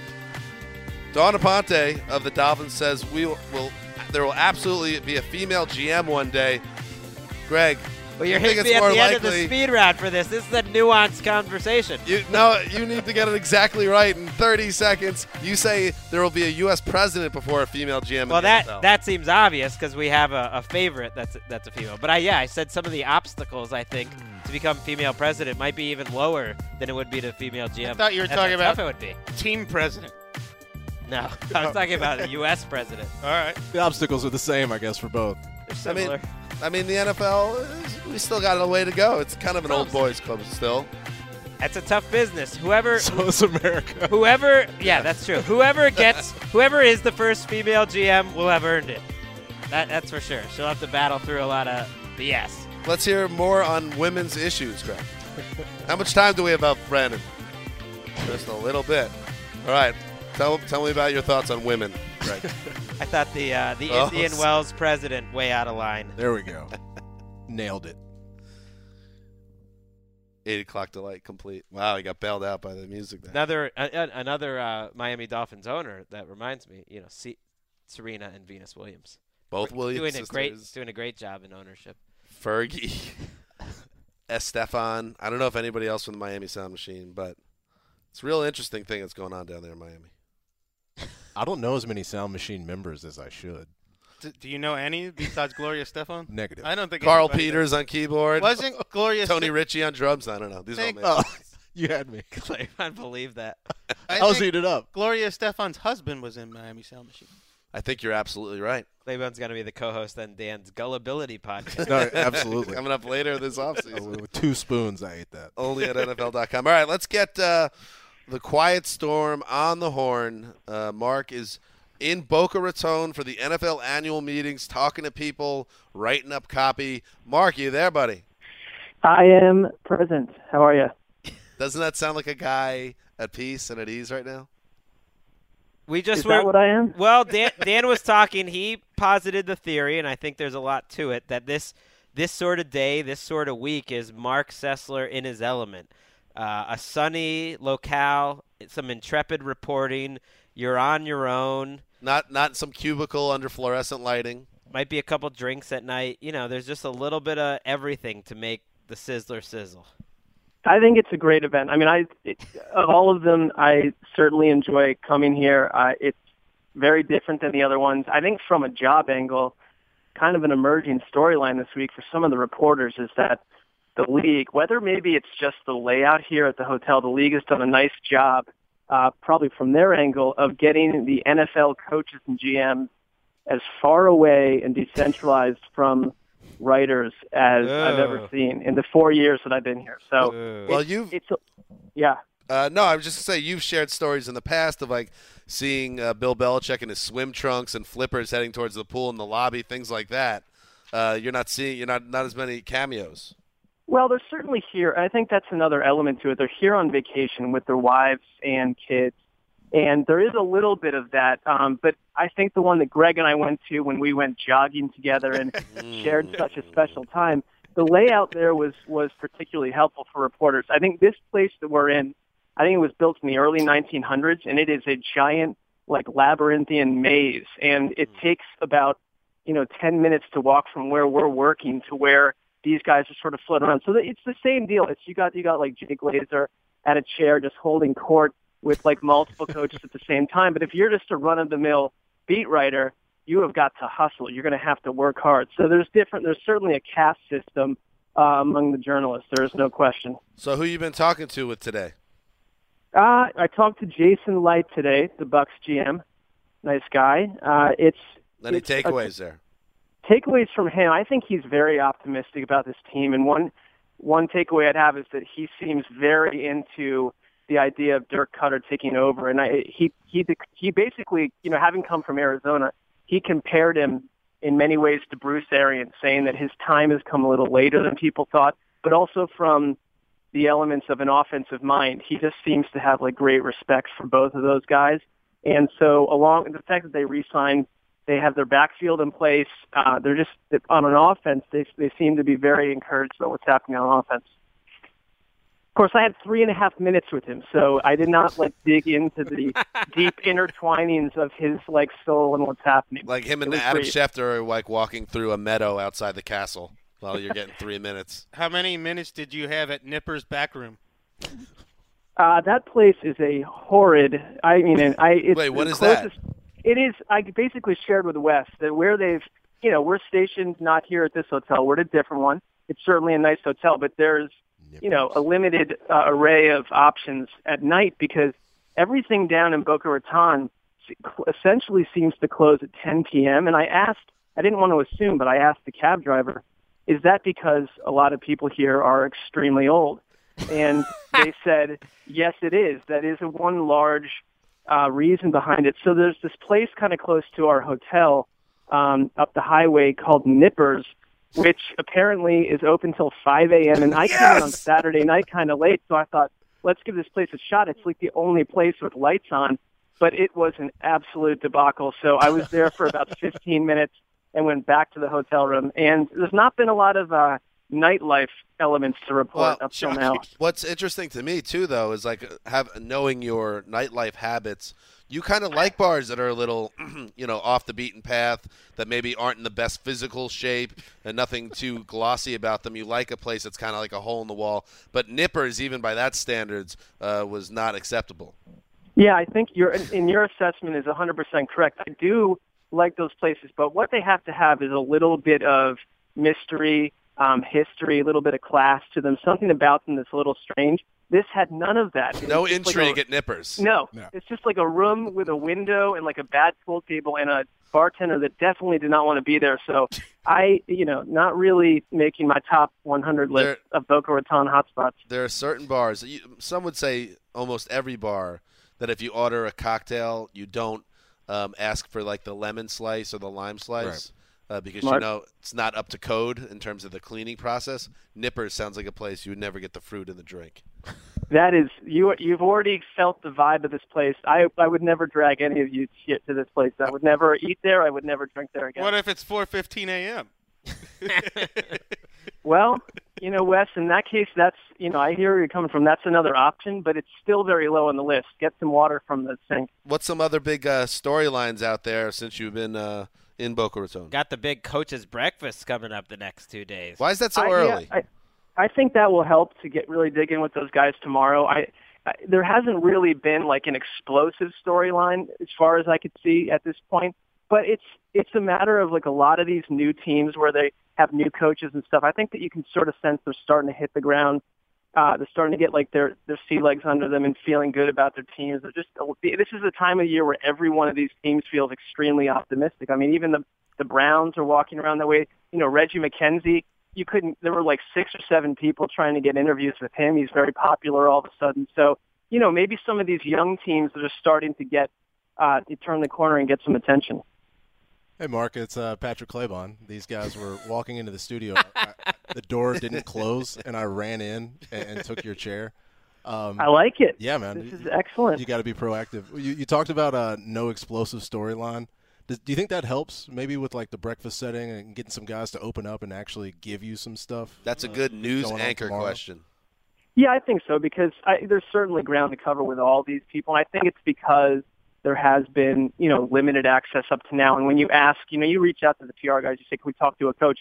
Dawn Aponte of the Dolphins says we will, will there will absolutely be a female GM one day. Greg, Well, you're hitting me at more the end of the speed round for this. This is a nuanced conversation. You, no, you need to get it exactly right in 30 seconds. You say there will be a U.S. president before a female GM. Well, that NFL. that seems obvious because we have a, a favorite that's that's a female. But I yeah, I said some of the obstacles I think to become female president might be even lower than it would be to female GM. I thought you were That's talking how about tough it would be. team president. No, I was talking about a U.S. president. All right. The obstacles are the same, I guess, for both. They're I mean, similar. I mean, the NFL, is- we still got a way to go. It's kind of an old boys club still. That's a tough business. Whoever [laughs] So is America. whoever yeah, that's true. Whoever gets whoever is the first female GM will have earned it. That that's for sure. She'll have to battle through a lot of BS. Let's hear more on women's issues, Greg. How much time do we have left, Brandon? Just a little bit. All right. Tell, tell me about your thoughts on women, Greg. [laughs] I thought the uh, the Oh, Indian s- Wells president way out of line. There we go. [laughs] Nailed it. Eight o'clock delight complete. Wow, he got bailed out by the music there. Another a, a- another uh, Miami Dolphins owner that reminds me, you know, C- Serena and Venus Williams. Both Williams doing sisters. a great doing a great job in ownership. Fergie, [laughs] Estefan. I don't know if anybody else from the Miami Sound Machine, but it's a real interesting thing that's going on down there in Miami. I don't know as many Sound Machine members as I should. D- do you know any besides Gloria Estefan? [laughs] Negative. I don't think Carl Peters does. on keyboard. Wasn't [laughs] Gloria Tony Ste- Ritchie on drums? I don't know. These are all Think- Oh, [laughs] you had me. I believe that. I I was think heated up. Gloria Estefan's husband was in Miami Sound Machine. I think you're absolutely right. Claybon's going to be the co-host on Dan's Gullibility podcast. No, absolutely. Coming up later this offseason. With two spoons, I ate that. Only at NFL.com. All right, let's get uh, the quiet storm on the horn. Uh, Marc is in Boca Raton for the NFL annual meetings, talking to people, writing up copy. Marc, you there, buddy? I am present. How are you? Doesn't that sound like a guy at peace and at ease right now? We just Is were, that what I am? Well, Dan, Dan was talking. He posited the theory, and I think there's a lot to it that this this sort of day, this sort of week, is Marc Sessler in his element. Uh, a sunny locale, some intrepid reporting. You're on your own. Not not some cubicle under fluorescent lighting. Might be a couple drinks at night. You know, there's just a little bit of everything to make the sizzler sizzle. I think it's a great event. I mean, I it, of all of them, I certainly enjoy coming here. Uh, it's very different than the other ones. I think from a job angle, kind of an emerging storyline this week for some of the reporters is that the league, whether maybe it's just the layout here at the hotel, the league has done a nice job, uh, probably from their angle, of getting the NFL coaches and GMs as far away and decentralized from writers as I've ever seen in the four years that I've been here. So, Well, it's- you've it's yeah. Uh, no, I was just gonna say you've shared stories in the past of like seeing uh, Bill Belichick in his swim trunks and flippers heading towards the pool in the lobby, things like that. Uh, you're not seeing, you're not not as many cameos. Well, they're certainly here. and I think that's another element to it. They're here on vacation with their wives and kids, and there is a little bit of that. Um, but I think the one that Greg and I went to when we went jogging together and [laughs] shared such a special time, the layout there was was particularly helpful for reporters. I think this place that we're in, I think it was built in the early 1900s, and it is a giant like labyrinthian maze, and it takes about you know 10 minutes to walk from where we're working to where these guys are sort of floating around. So it's the same deal. It's you got you got like Jay Glazer at a chair just holding court with like multiple coaches at the same time. But if you're just a run of the mill beat writer, you have got to hustle. You're going to have to work hard. So there's different. There's certainly a caste system uh, among the journalists. There is no question. So who you been talking to with today? Uh, I talked to Jason Licht today, the Bucs GM. Nice guy. Uh, it's Any it's a- takeaways there? Takeaways from him, I think he's very optimistic about this team. And one one takeaway I'd have is that he seems very into the idea of Dirk Koetter taking over. And I, he he he basically, you know, having come from Arizona, he compared him in many ways to Bruce Arians, saying that his time has come a little later than people thought, but also from the elements of an offensive mind. He just seems to have like great respect for both of those guys. And so along the fact that they re-signed they have their backfield in place. Uh, they're just on an offense. They they seem to be very encouraged about what's happening on offense. Of course, I had three and a half minutes with him, so I did not like [laughs] dig into the deep intertwinings of his like soul and what's happening. Like him It and was Adam great. Schefter are like walking through a meadow outside the castle while you're getting three minutes. [laughs] How many minutes did you have at Nipper's back room? Uh, that place is a horrid. I mean, and I. It's Wait, what is the is that? It is. I basically shared with Wes that where they've, you know, we're stationed not here at this hotel. We're at a different one. It's certainly a nice hotel, but there's, you know, a limited uh, array of options at night because everything down in Boca Raton essentially seems to close at 10 p.m. And I asked, I didn't want to assume, but I asked the cab driver, is that because a lot of people here are extremely old? And they [laughs] said, yes, it is. That is a one large uh, reason behind it. So there's this place kind of close to our hotel um, up the highway called Nippers, which apparently is open till 5 a.m. And I came in on Saturday night kind of late, so I thought, let's give this place a shot. It's like the only place with lights on, but it was an absolute debacle. So I was there for about [laughs] 15 minutes and went back to the hotel room. And there's not been a lot of uh, nightlife elements to report up till now. What's interesting to me too, though, is like have knowing your nightlife habits. You kind of like bars that are a little, [clears throat] you know, off the beaten path, that maybe aren't in the best physical shape, and nothing too glossy about them. You like a place that's kind of like a hole in the wall. But Nippers, even by that standards, uh, was not acceptable. Yeah, I think your in your assessment is 100% correct. I do like those places, but what they have to have is a little bit of mystery, um, history, a little bit of class to them, something about them that's a little strange. This had none of that. It No was just like intrigue a- at Nippers. No, no, it's just like a room with a window and like a bad pool table and a bartender that definitely did not want to be there. So [laughs] I, you know, not really making my top 100 list of Boca Raton hotspots. There are certain bars. Some would say almost every bar that if you order a cocktail, you don't um, ask for like the lemon slice or the lime slice. Uh, because Smart. you know it's not up to code in terms of the cleaning process. Nippers sounds like a place you would never get the fruit and the drink. [laughs] That is, you you've already felt the vibe of this place. I I would never drag any of you to to this place. I would never eat there. I would never drink there again. What if it's 4:15 a.m.? [laughs] Well, you know, Wes, in that case, that's you know, I hear where you're coming from. That's another option, but it's still very low on the list. Get some water from the sink. What's some other big uh, storylines out there since you've been uh, in Boca Raton? Got the big coaches breakfast coming up the next two days. Why is that so I- yeah, early? I, I think that will help to get really dig in with those guys tomorrow. I, I there hasn't really been like an explosive storyline as far as I could see at this point, but it's it's a matter of like a lot of these new teams where they have new coaches and stuff. I think that you can sort of sense they're starting to hit the ground. Uh, they're starting to get like their their sea legs under them and feeling good about their teams. They're just this is the time of year where every one of these teams feels extremely optimistic. I mean, even the the Browns are walking around that way. You know, Reggie McKenzie you couldn't there were like six or seven people trying to get interviews with him he's very popular all of a sudden so you know maybe some of these young teams that are starting to get uh to turn the corner and get some attention Hey, Marc, it's uh, Patrick Claybon. These guys were [laughs] walking into the studio. [laughs] I, I- the door didn't close, and I ran in and, and took your chair. Um, I like it. Yeah, man. This is excellent. You got to be proactive. You, you talked about uh, no explosive storyline. Does, do you think that helps maybe with like the breakfast setting and getting some guys to open up and actually give you some stuff? That's a uh, good news anchor question. Yeah, I think so because I, there's certainly ground to cover with all these people. And I think it's because there has been, you know, limited access up to now. And when you ask, you know, you reach out to the PR guys, you say, "Can we talk to a coach?"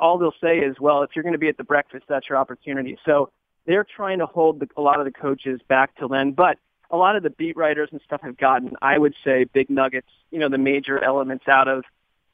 All they'll say is, "Well, if you're going to be at the breakfast, that's your opportunity." So they're trying to hold the, a lot of the coaches back till then, but a lot of the beat writers and stuff have gotten, I would say, big nuggets. You know, the major elements out of,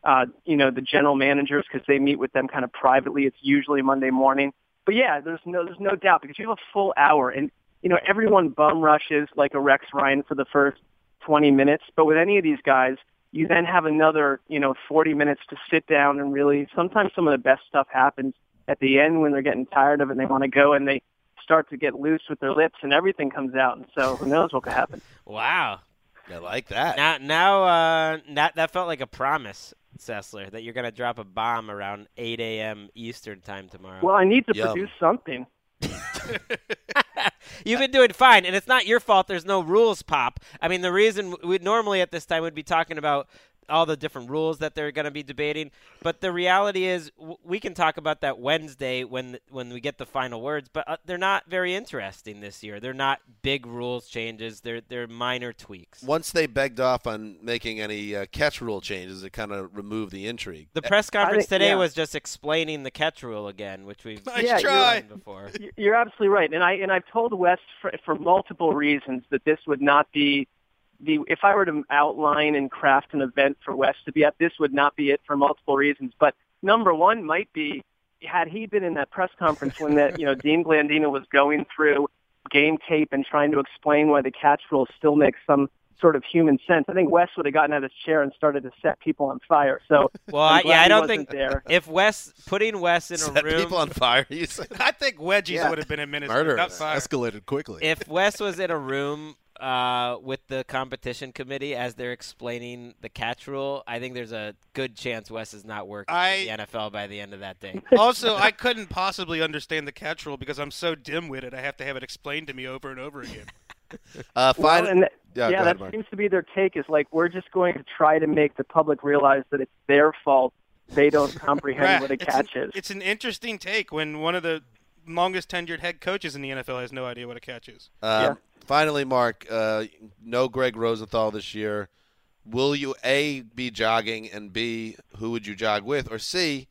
uh, you know, the general managers because they meet with them kind of privately. It's usually Monday morning. But yeah, there's no there's no doubt because you have a full hour and you know everyone bum rushes like a Rex Ryan for the first 20 minutes, but with any of these guys, you then have another you know 40 minutes to sit down and really. Sometimes some of the best stuff happens at the end when they're getting tired of it and they want to go and they start to get loose with their lips and everything comes out. And so who knows what could happen. Wow. I like that. Now, now, uh, that that felt like a promise, Sessler, that you're gonna drop a bomb around 8 a.m. Eastern time tomorrow. Well, I need to Yum. produce something. [laughs] [laughs] [laughs] You've been doing fine, and it's not your fault. There's no rules pop. I mean, the reason we normally at this time would be talking about all the different rules that they're going to be debating, but the reality is w- we can talk about that Wednesday when when we get the final words. But uh, they're not very interesting this year. They're not big rules changes. They're they're minor tweaks. Once they begged off on making any uh, catch rule changes, it kind of removed the intrigue. The press conference think- today yeah. was just explaining the catch rule again, which we've Yeah, you're- before. You're absolutely right, and I and I've told Wes for, for multiple reasons that this would not be the. If I were to outline and craft an event for Wes to be at, this would not be it for multiple reasons. But number one might be had he been in that press conference when that you know [laughs] Dean Blandino was going through game tape and trying to explain why the catch rule still makes some sort of human sense. I think Wes would have gotten out of his chair and started to set people on fire. So Well, I'm I, glad yeah, I don't wasn't think there. if Wes putting Wes in a Set room people on fire. You said. [laughs] I think wedgies Yeah. would have been administered. Murderers. Not fire. Escalated quickly. if Wes was in a room uh, with the competition committee as they're explaining the catch rule, I think there's a good chance Wes is not working I- in the NFL by the end of that day. [laughs] also, I couldn't possibly understand the catch rule because I'm so dim-witted. I have to have it explained to me over and over again. [laughs] Uh, Well, fine. and that- Yeah, yeah, go ahead, that Marc. seems to be their take. Is like we're just going to try to make the public realize that it's their fault they don't [laughs] comprehend Right. what a It's catch an, is. It's an interesting take when one of the longest tenured head coaches in the NFL has no idea what a catch is. Um, Finally, Marc, uh, no Gregg Rosenthal this year. Will you A, be jogging, and B, who would you jog with? Or C,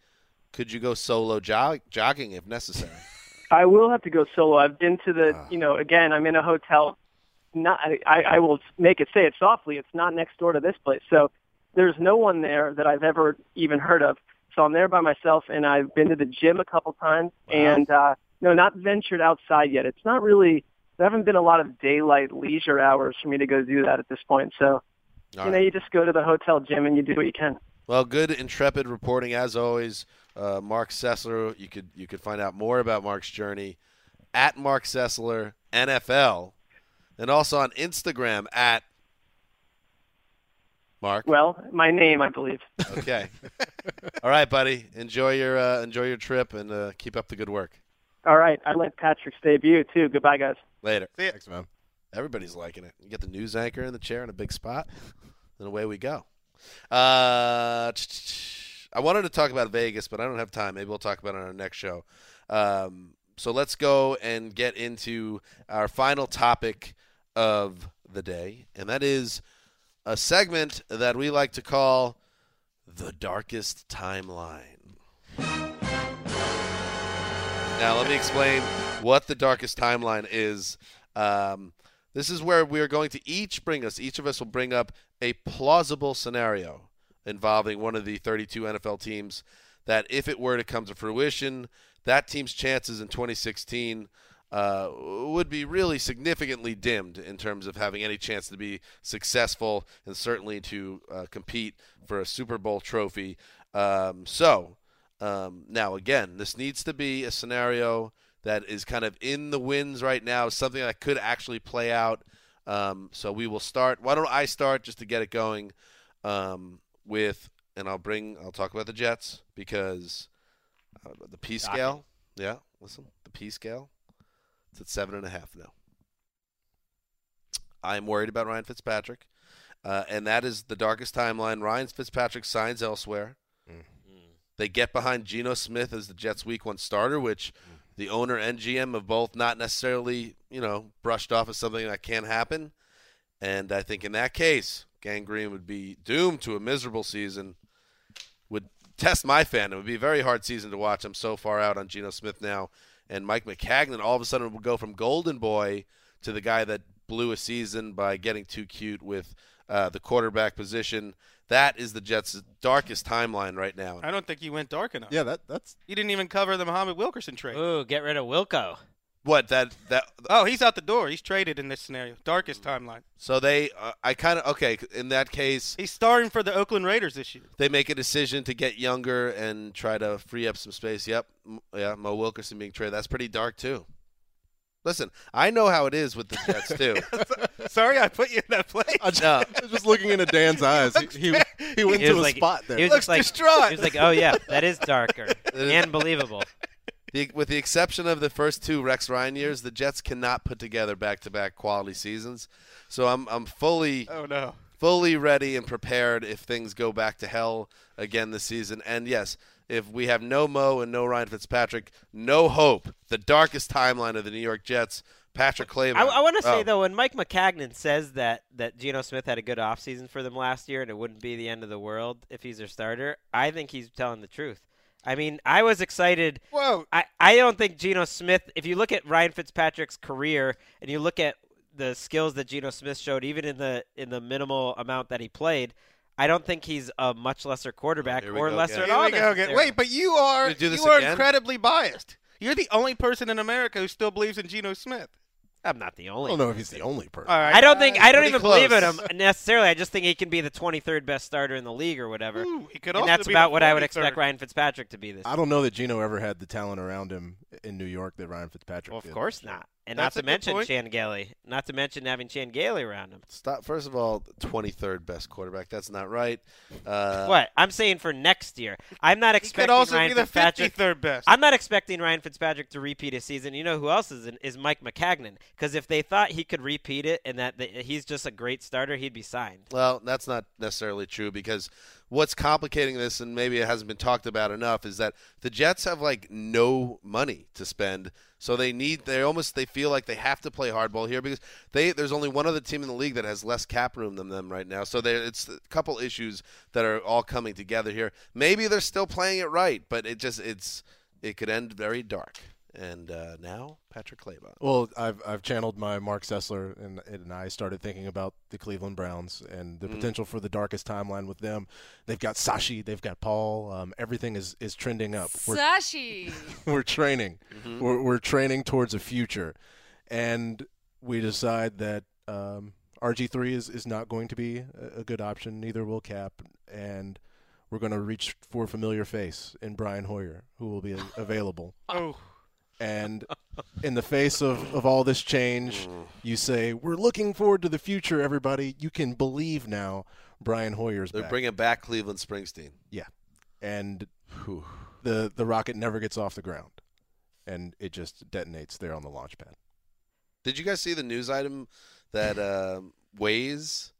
could you go solo jog- jogging if necessary? [laughs] I will have to go solo. I've been to the, Ah. you know, again, I'm in a hotel. Not, I, I will make it say it softly. It's not next door to this place, so there's no one there that I've ever even heard of. So I'm there by myself, and I've been to the gym a couple times, and uh, no, not ventured outside yet. It's not really. There haven't been a lot of daylight leisure hours for me to go do that at this point. So, All you know, you just go to the hotel gym and you do what you can. Well, good intrepid reporting as always. Uh, Marc Sessler, you could you could find out more about Marc's journey at Marc Sessler NFL, and also on Instagram at Marc. Well, my name, I believe. Okay. [laughs] All right, buddy. Enjoy your uh, enjoy your trip and uh, keep up the good work. All right, I like Patrick's debut too. Goodbye, guys. Later. Thanks, man. Everybody's liking it. You get the news anchor in the chair in a big spot, and away we go. Uh, I wanted to talk about Vegas, but I don't have time. Maybe we'll talk about it on our next show. Um, so let's go and get into our final topic of the day, and that is a segment that we like to call the darkest timeline. Now, let me explain what the darkest timeline is. Um, this is where we are going to each bring us, each of us will bring up a plausible scenario involving one of the 32 NFL teams that, if it were to come to fruition, that team's chances in 2016 uh, would be really significantly dimmed in terms of having any chance to be successful and certainly to uh, compete for a Super Bowl trophy. Um, so, um, now again, this needs to be a scenario that is kind of in the winds right now, something that could actually play out. Um, so we will start. Why don't I start just to get it going um, with, and I'll bring, I'll talk about the Jets because uh, the P scale. Yeah, listen, the P scale. It's at seven and a half now. I'm worried about Ryan Fitzpatrick, uh, and that is the darkest timeline. Ryan Fitzpatrick signs elsewhere. They get behind Geno Smith as the Jets' Week One starter, which the owner and GM have both not necessarily, you know, brushed off as something that can't happen. And I think in that case, Gang Green would be doomed to a miserable season. Would test my fan. It would be a very hard season to watch. I'm so far out on Geno Smith now, and Mike Maccagnan all of a sudden will go from Golden Boy to the guy that blew a season by getting too cute with uh, the quarterback position. That is the Jets' darkest timeline right now. I don't think he went dark enough. Yeah, that that's. You didn't even cover the Muhammad Wilkerson trade. Ooh, get rid of Wilco. What that that? Oh, he's out the door. He's traded in this scenario. Darkest timeline. So they, uh, I kind of okay. In that case, He's starting for the Oakland Raiders this year. they make a decision to get younger and try to free up some space. Yep, yeah, Mo Wilkerson being traded. That's pretty dark too. Listen, I know how it is with the Jets too. [laughs] Sorry, I put you in that place. no, [laughs] I was just looking into Dan's [laughs] eyes. He, he, he went He to a like- spot there. He was Looks like, distraught. He was like, oh yeah, that is darker and believable. The, with the exception of the first two Rex Ryan years, the Jets cannot put together back-to-back quality seasons. So I'm I'm fully Oh no. fully ready and prepared if things go back to hell again this season. And yes, if we have no Mo and no Ryan Fitzpatrick, no hope. The darkest timeline of the New York Jets. Patrick Claybon. I, I want to say Oh. though, when Mike Maccagnan says that that Geno Smith had a good offseason for them last year and it wouldn't be the end of the world if he's their starter, I think he's telling the truth. I mean, I was excited. Whoa. I, I don't think Geno Smith. If you look at Ryan Fitzpatrick's career and you look at the skills that Geno Smith showed, even in the in the minimal amount that he played, I don't think he's a much lesser quarterback Here we or go lesser at all. Here we go again. necessarily. Wait, but you are Gonna do this you are again? incredibly biased. You're the only person in America who still believes in Geno Smith. I'm not the only. I don't know if he's the only person. All right. I don't think I don't Pretty even believe in him necessarily. I just think he can be the 23rd best starter in the league or whatever. Ooh, he could and also that's be about what I would expect Ryan Fitzpatrick to be this. I don't know that Geno ever had the talent around him in New York that Ryan Fitzpatrick Well, of did. course not. And That's not to mention point. Chan Gailey, not to mention having Chan Gailey around him. Stop. First of all, 23rd best quarterback. That's not right. Uh, what I'm saying for next year, I'm not He expecting could also Ryan be the Fitzpatrick. 53rd best. I'm not expecting Ryan Fitzpatrick to repeat his season. You know who else is in, is Mike Maccagnan? Because if they thought he could repeat it and that the, he's just a great starter, he'd be signed. Well, that's not necessarily true because what's complicating this, and maybe it hasn't been talked about enough, is that the Jets have like no money to spend, so they need they almost they feel like they have to play hardball here because they there's only one other team in the league that has less cap room than them right now. So there it's a couple issues that are all coming together here. Maybe they're still playing it right, but it just it's it could end very dark. And uh, now Patrick Claybon. Well, I've I've channeled my Marc Sessler and and I started thinking about the Cleveland Browns and the Mhm. potential for the darkest timeline with them. They've got Sashi, they've got Paul. Um, everything is is trending up. We're- Sashi. [laughs] we're training. Mhm. We're, we're training towards a future, and we decide that um, RG3 is, is not going to be a, a good option. Neither will Cap, and we're going to reach for a familiar face in Brian Hoyer, who will be [laughs] available. Oh. And in the face of, of all this change, you say, We're looking forward to the future, everybody. You can believe now Brian Hoyer's They're back. bringing back Cleveland Springsteen. Yeah, and the the rocket never gets off the ground, and it just detonates there on the launch pad. Did you guys see the news item that um, Waze?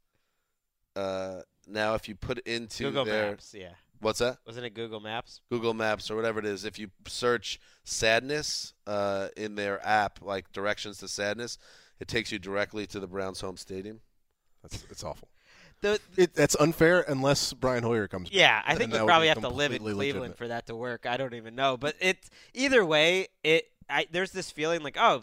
Uh, now, if you put it into Google their Maps, yeah. What's that? Wasn't it Google Maps? Google Maps or whatever it is. If you search sadness uh, in their app, like directions to sadness, it takes you directly to the Browns' home stadium. That's it's awful. The, It, that's unfair unless Brian Hoyer comes. Yeah, back. I think Then you probably have to live in Cleveland legitimate. for that to work. I don't even know, but it either way, it I, there's this feeling like oh,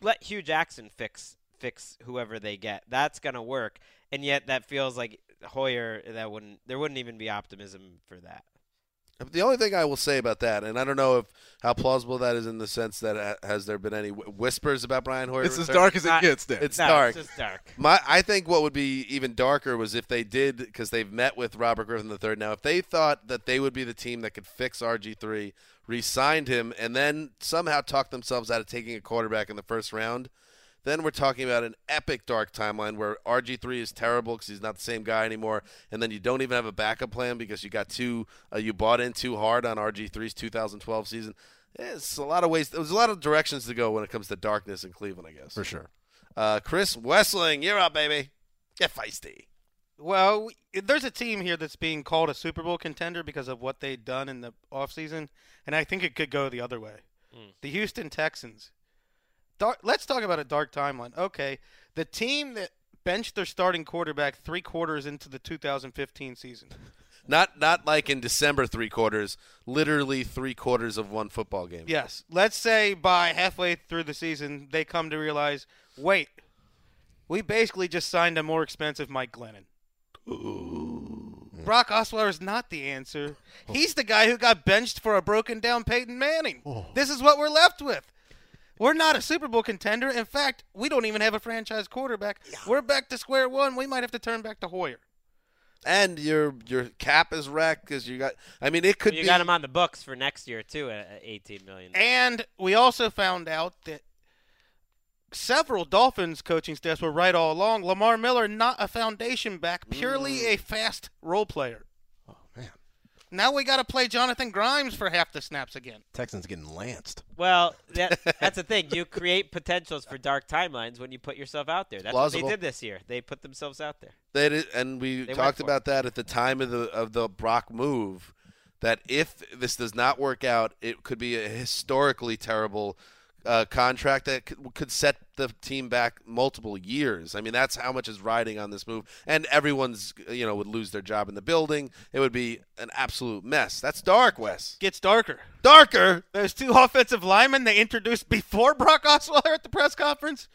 let Hue Jackson fix fix whoever they get. That's gonna work, and yet that feels like Hoyer. That wouldn't there wouldn't even be optimism for that. The only thing I will say about that, and I don't know if how plausible that is in the sense that uh, has there been any whispers about Brian Hoyer? It's as dark as it Not- gets, Dan. It's No, dark. it's just dark. My, I think what would be even darker was if they did, because they've met with Robert Griffin III. Now, if they thought that they would be the team that could fix RG three, re-signed him, and then somehow talked themselves out of taking a quarterback in the first round, then we're talking about an epic dark timeline where RG3 is terrible because he's not the same guy anymore, and then you don't even have a backup plan because you got too uh, you bought in too hard on RG3's 2012 season. It's a lot of ways. There's a lot of directions to go when it comes to darkness in Cleveland, I guess. For sure. Uh, Chris Wesseling, you're up, baby. Get feisty. Well, there's a team here that's being called a Super Bowl contender because of what they've done in the offseason, and I think it could go the other way. Mm. The Houston Texans. Dark, let's talk about a dark timeline. Okay, the team that benched their starting quarterback three quarters into the 2015 season. [laughs] Not not like in December three quarters, literally three quarters of one football game. Yes. Let's say by halfway through the season, they come to realize, wait, we basically just signed a more expensive Mike Glennon. Brock Osweiler is not the answer. He's the guy who got benched for a broken down Peyton Manning. Oh. This is what we're left with. We're not a Super Bowl contender. In fact, we don't even have a franchise quarterback. We're back to square one. We might have to turn back to Hoyer. And your your cap is wrecked because you got. I mean, it could you be. got him on the books for next year too at at 18 million. And we also found out that several Dolphins coaching staffs were right all along. Lamar Miller, not a foundation back, purely mm. a fast role player. Man! Now we got to play Jonathan Grimes for half the snaps again. Texans getting lanced. Well, that, [laughs] that's the thing. You create potentials for dark timelines when you put yourself out there. That's Plausible. what they did this year. They put themselves out there. That is, and we They talked for about that at the time of the of the Brock move. That if this does not work out, it could be a historically terrible uh, contract that could, could set the team back multiple years. I mean, that's how much is riding on this move, and everyone's you know would lose their job in the building. It would be an absolute mess. That's dark, Wes. Gets darker. Darker. Those two [laughs] offensive linemen they introduced before Brock Osweiler at the press conference.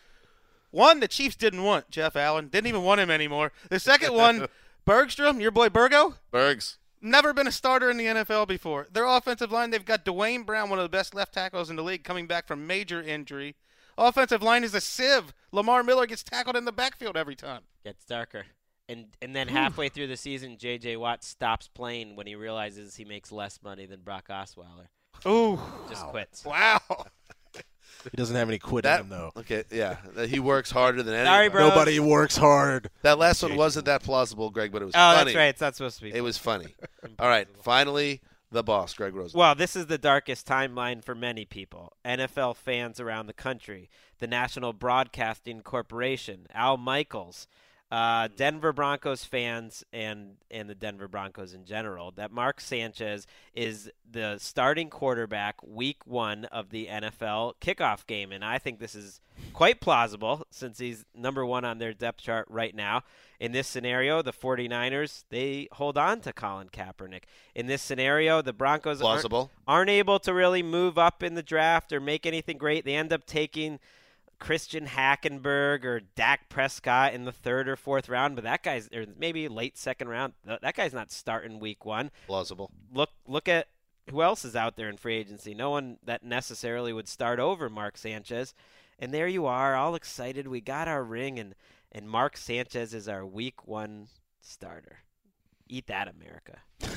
One, the Chiefs didn't want Jeff Allen. Didn't even want him anymore. The second one, [laughs] Bergstrom, your boy Burgo. Bergs. Never been a starter in the NFL before. Their offensive line, they've got Duane Brown, one of the best left tackles in the league, coming back from major injury. Offensive line is a sieve. Lamar Miller gets tackled in the backfield every time. Gets darker. And and then halfway through the season, J.J. Watt stops playing when he realizes he makes less money than Brock Osweiler. Ooh. Just quits. Wow. [laughs] He doesn't have any quit That in him though. okay, yeah, he works harder than Sorry, anybody. bros. Nobody works hard. That last one wasn't that plausible, Greg, but it was Oh, funny. that's right. It's not supposed to be. It was funny. All right, finally, the boss, Greg Rosen. Well, this is the darkest timeline for many people. NFL fans around the country, the National Broadcasting Corporation, Al Michaels, uh, Denver Broncos fans, and and the Denver Broncos in general. That Mark Sanchez is the starting quarterback week one of the NFL kickoff game, and I think this is quite plausible since he's number one on their depth chart right now. In this scenario, the 49ers, they hold on to Colin Kaepernick. In this scenario, the Broncos aren't- Plausible. aren't able to really move up in the draft or make anything great. They end up taking Christian Hackenberg or Dak Prescott in the third or fourth round, but that guy's or maybe late second round. That guy's not starting week one. Plausible. Look, look at who else is out there in free agency. No one that necessarily would start over Mark Sanchez. And there you are, all excited. We got our ring, and and Mark Sanchez is our week one starter. Eat that, America. [laughs]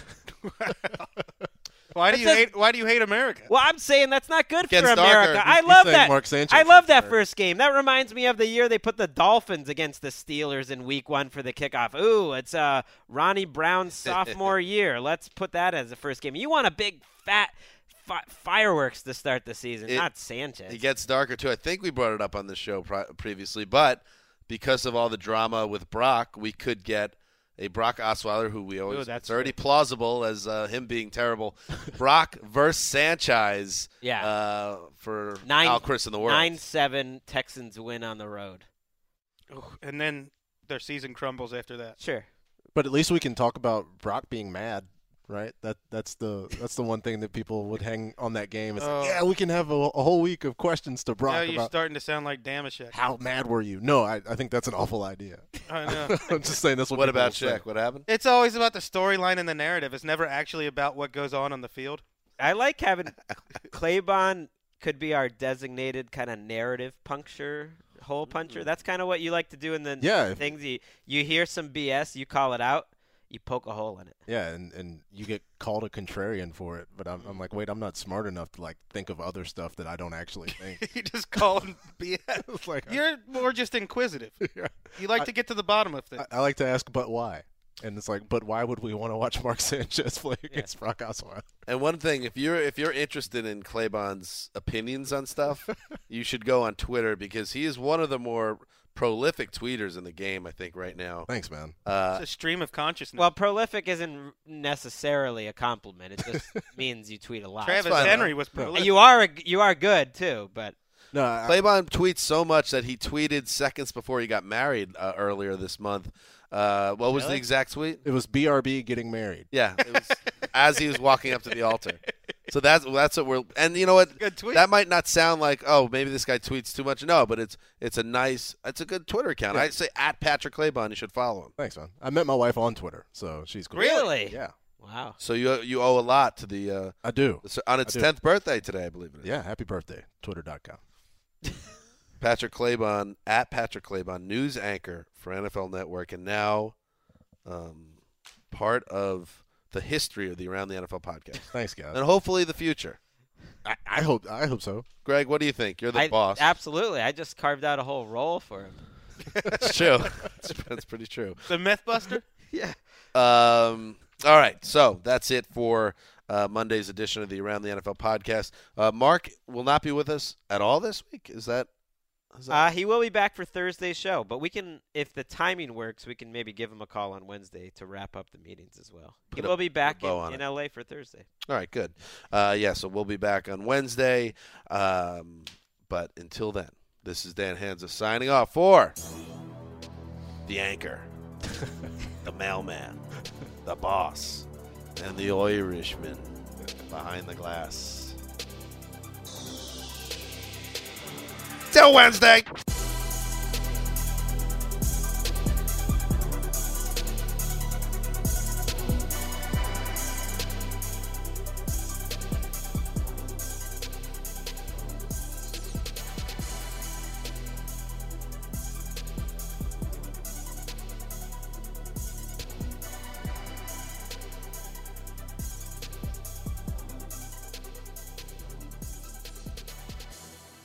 [laughs] [laughs] Why do you That's a- hate? Why do you hate America? Well, I'm saying that's not good Gets for darker. America. I love that. Mark Sanchez I love that first game. That reminds me of the year they put the Dolphins against the Steelers in Week One for the kickoff. Ooh, it's uh, Ronnie Brown's [laughs] sophomore year. Let's put that as the first game. You want a big fat fireworks to start the season, It- not Sanchez. It gets darker too. I think we brought it up on the show pri- previously, but because of all the drama with Brock, we could get a Brock Osweiler, who we always Ooh, that's it's already plausible as uh, him being terrible. [laughs] Brock versus Sanchez, Yeah. uh, for nine, Al Chris in the world. Nine seven Texans win on the road. And then their season crumbles after that. Sure. But at least we can talk about Brock being mad, right? That that's the that's the one thing that people would hang on that game. Is Oh. like, yeah, we can have a, a whole week of questions to Brock now you're about starting to sound like Damashek. how mad were you? No, I, I think that's an awful idea. I know. [laughs] I'm just saying that's what. What about will. Shaq? What happened? It's always about the storyline and the narrative. It's never actually about what goes on on the field. I like having Claybon could be our designated kind of narrative puncture, hole puncher. Mm-hmm. That's kind of what you like to do in the Yeah, things. You you hear some BS, you call it out, you poke a hole in it. Yeah, and, and you get called a contrarian for it, but I'm, I'm like, wait, I'm not smart enough to like think of other stuff that I don't actually [laughs] think. you just call him [laughs] BS. [laughs] like uh, You're more just inquisitive. Yeah. You like I- to get to the bottom of things. I, I like to ask, but why? And it's like, but why would we want to watch Mark Sanchez play against Brock Osweiler? And one thing, if you're if you're interested in Claybon's opinions on stuff, you should go on Twitter because he is one of the more prolific tweeters in the game. I think right now. Thanks, man. Uh, it's a stream of consciousness. Well, prolific isn't necessarily a compliment. It just [laughs] means you tweet a lot. Travis fine, Henry though. was And prolific. you are a, you are good too, but No, I, Claybon tweets so much that he tweeted seconds before he got married uh, earlier this month. Uh, what was the exact tweet? it was BRB getting married. Yeah, it was [laughs] as he was walking up to the altar. So that's that's what we're and you know what Good tweet. that might not sound like oh maybe this guy tweets too much no but it's it's a nice it's a good Twitter account I say at Patrick Claybon you should follow him Thanks, man. I met my wife on Twitter, so she's cool. Really? Yeah, wow. so you you owe a lot to the uh, I do. on its tenth birthday today I believe it is Yeah, happy birthday. Twitter.com. [laughs] Patrick Claybon at Patrick Claybon news anchor for NFL Network and now um, part of the history of the Around the NFL podcast Thanks, guys. and hopefully the future. I, I hope I hope so. Greg, what do you think? You're the I, boss. Absolutely. I just carved out a whole role for him. That's true. That's, that's pretty true. [laughs] the Mythbuster. [laughs] Yeah. Um, all right, so that's it for uh, Monday's edition of the Around the NFL podcast. Uh, Marc will not be with us at all this week. Is that? That Uh, he will be back for Thursday's show, but we can, if the timing works, we can maybe give him a call on Wednesday to wrap up the meetings as well. He a- will be back in, in. LA for Thursday. all right? Good. Uh, yeah, so we'll be back on Wednesday. Um, but until then, this is Dan Hanzus signing off for the anchor, [laughs] the mailman, the boss, and the Irishman behind the glass. Till Wednesday.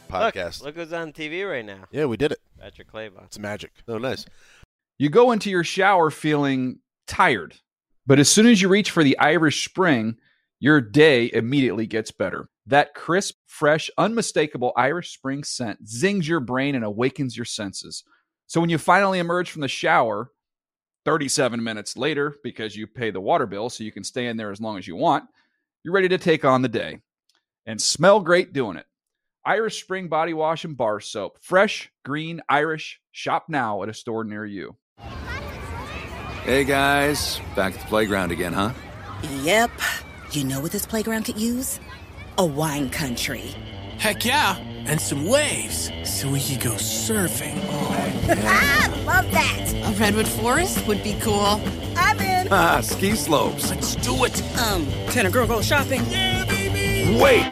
Podcast. Look, look who's on TV right now. Yeah, we did it. Patrick Claybon. It's magic. Oh, nice. You go into your shower feeling tired, but as soon as you reach for the Irish Spring, your day immediately gets better. That crisp, fresh, unmistakable Irish Spring scent zings your brain and awakens your senses. So when you finally emerge from the shower, 37 minutes later, because you pay the water bill so you can stay in there as long as you want, you're ready to take on the day and smell great doing it. Irish Spring Body Wash and Bar Soap. Fresh, green, Irish. Shop now at a store near you. Hey guys, back at the playground again, huh? Yep. You know what this playground could use? A wine country. Heck yeah, and some waves so we could go surfing. [laughs] ah, love that. A redwood forest would be cool. I'm in. Ah, ski slopes. Let's do it. Um, can a girl go shopping? Yeah, baby. Wait.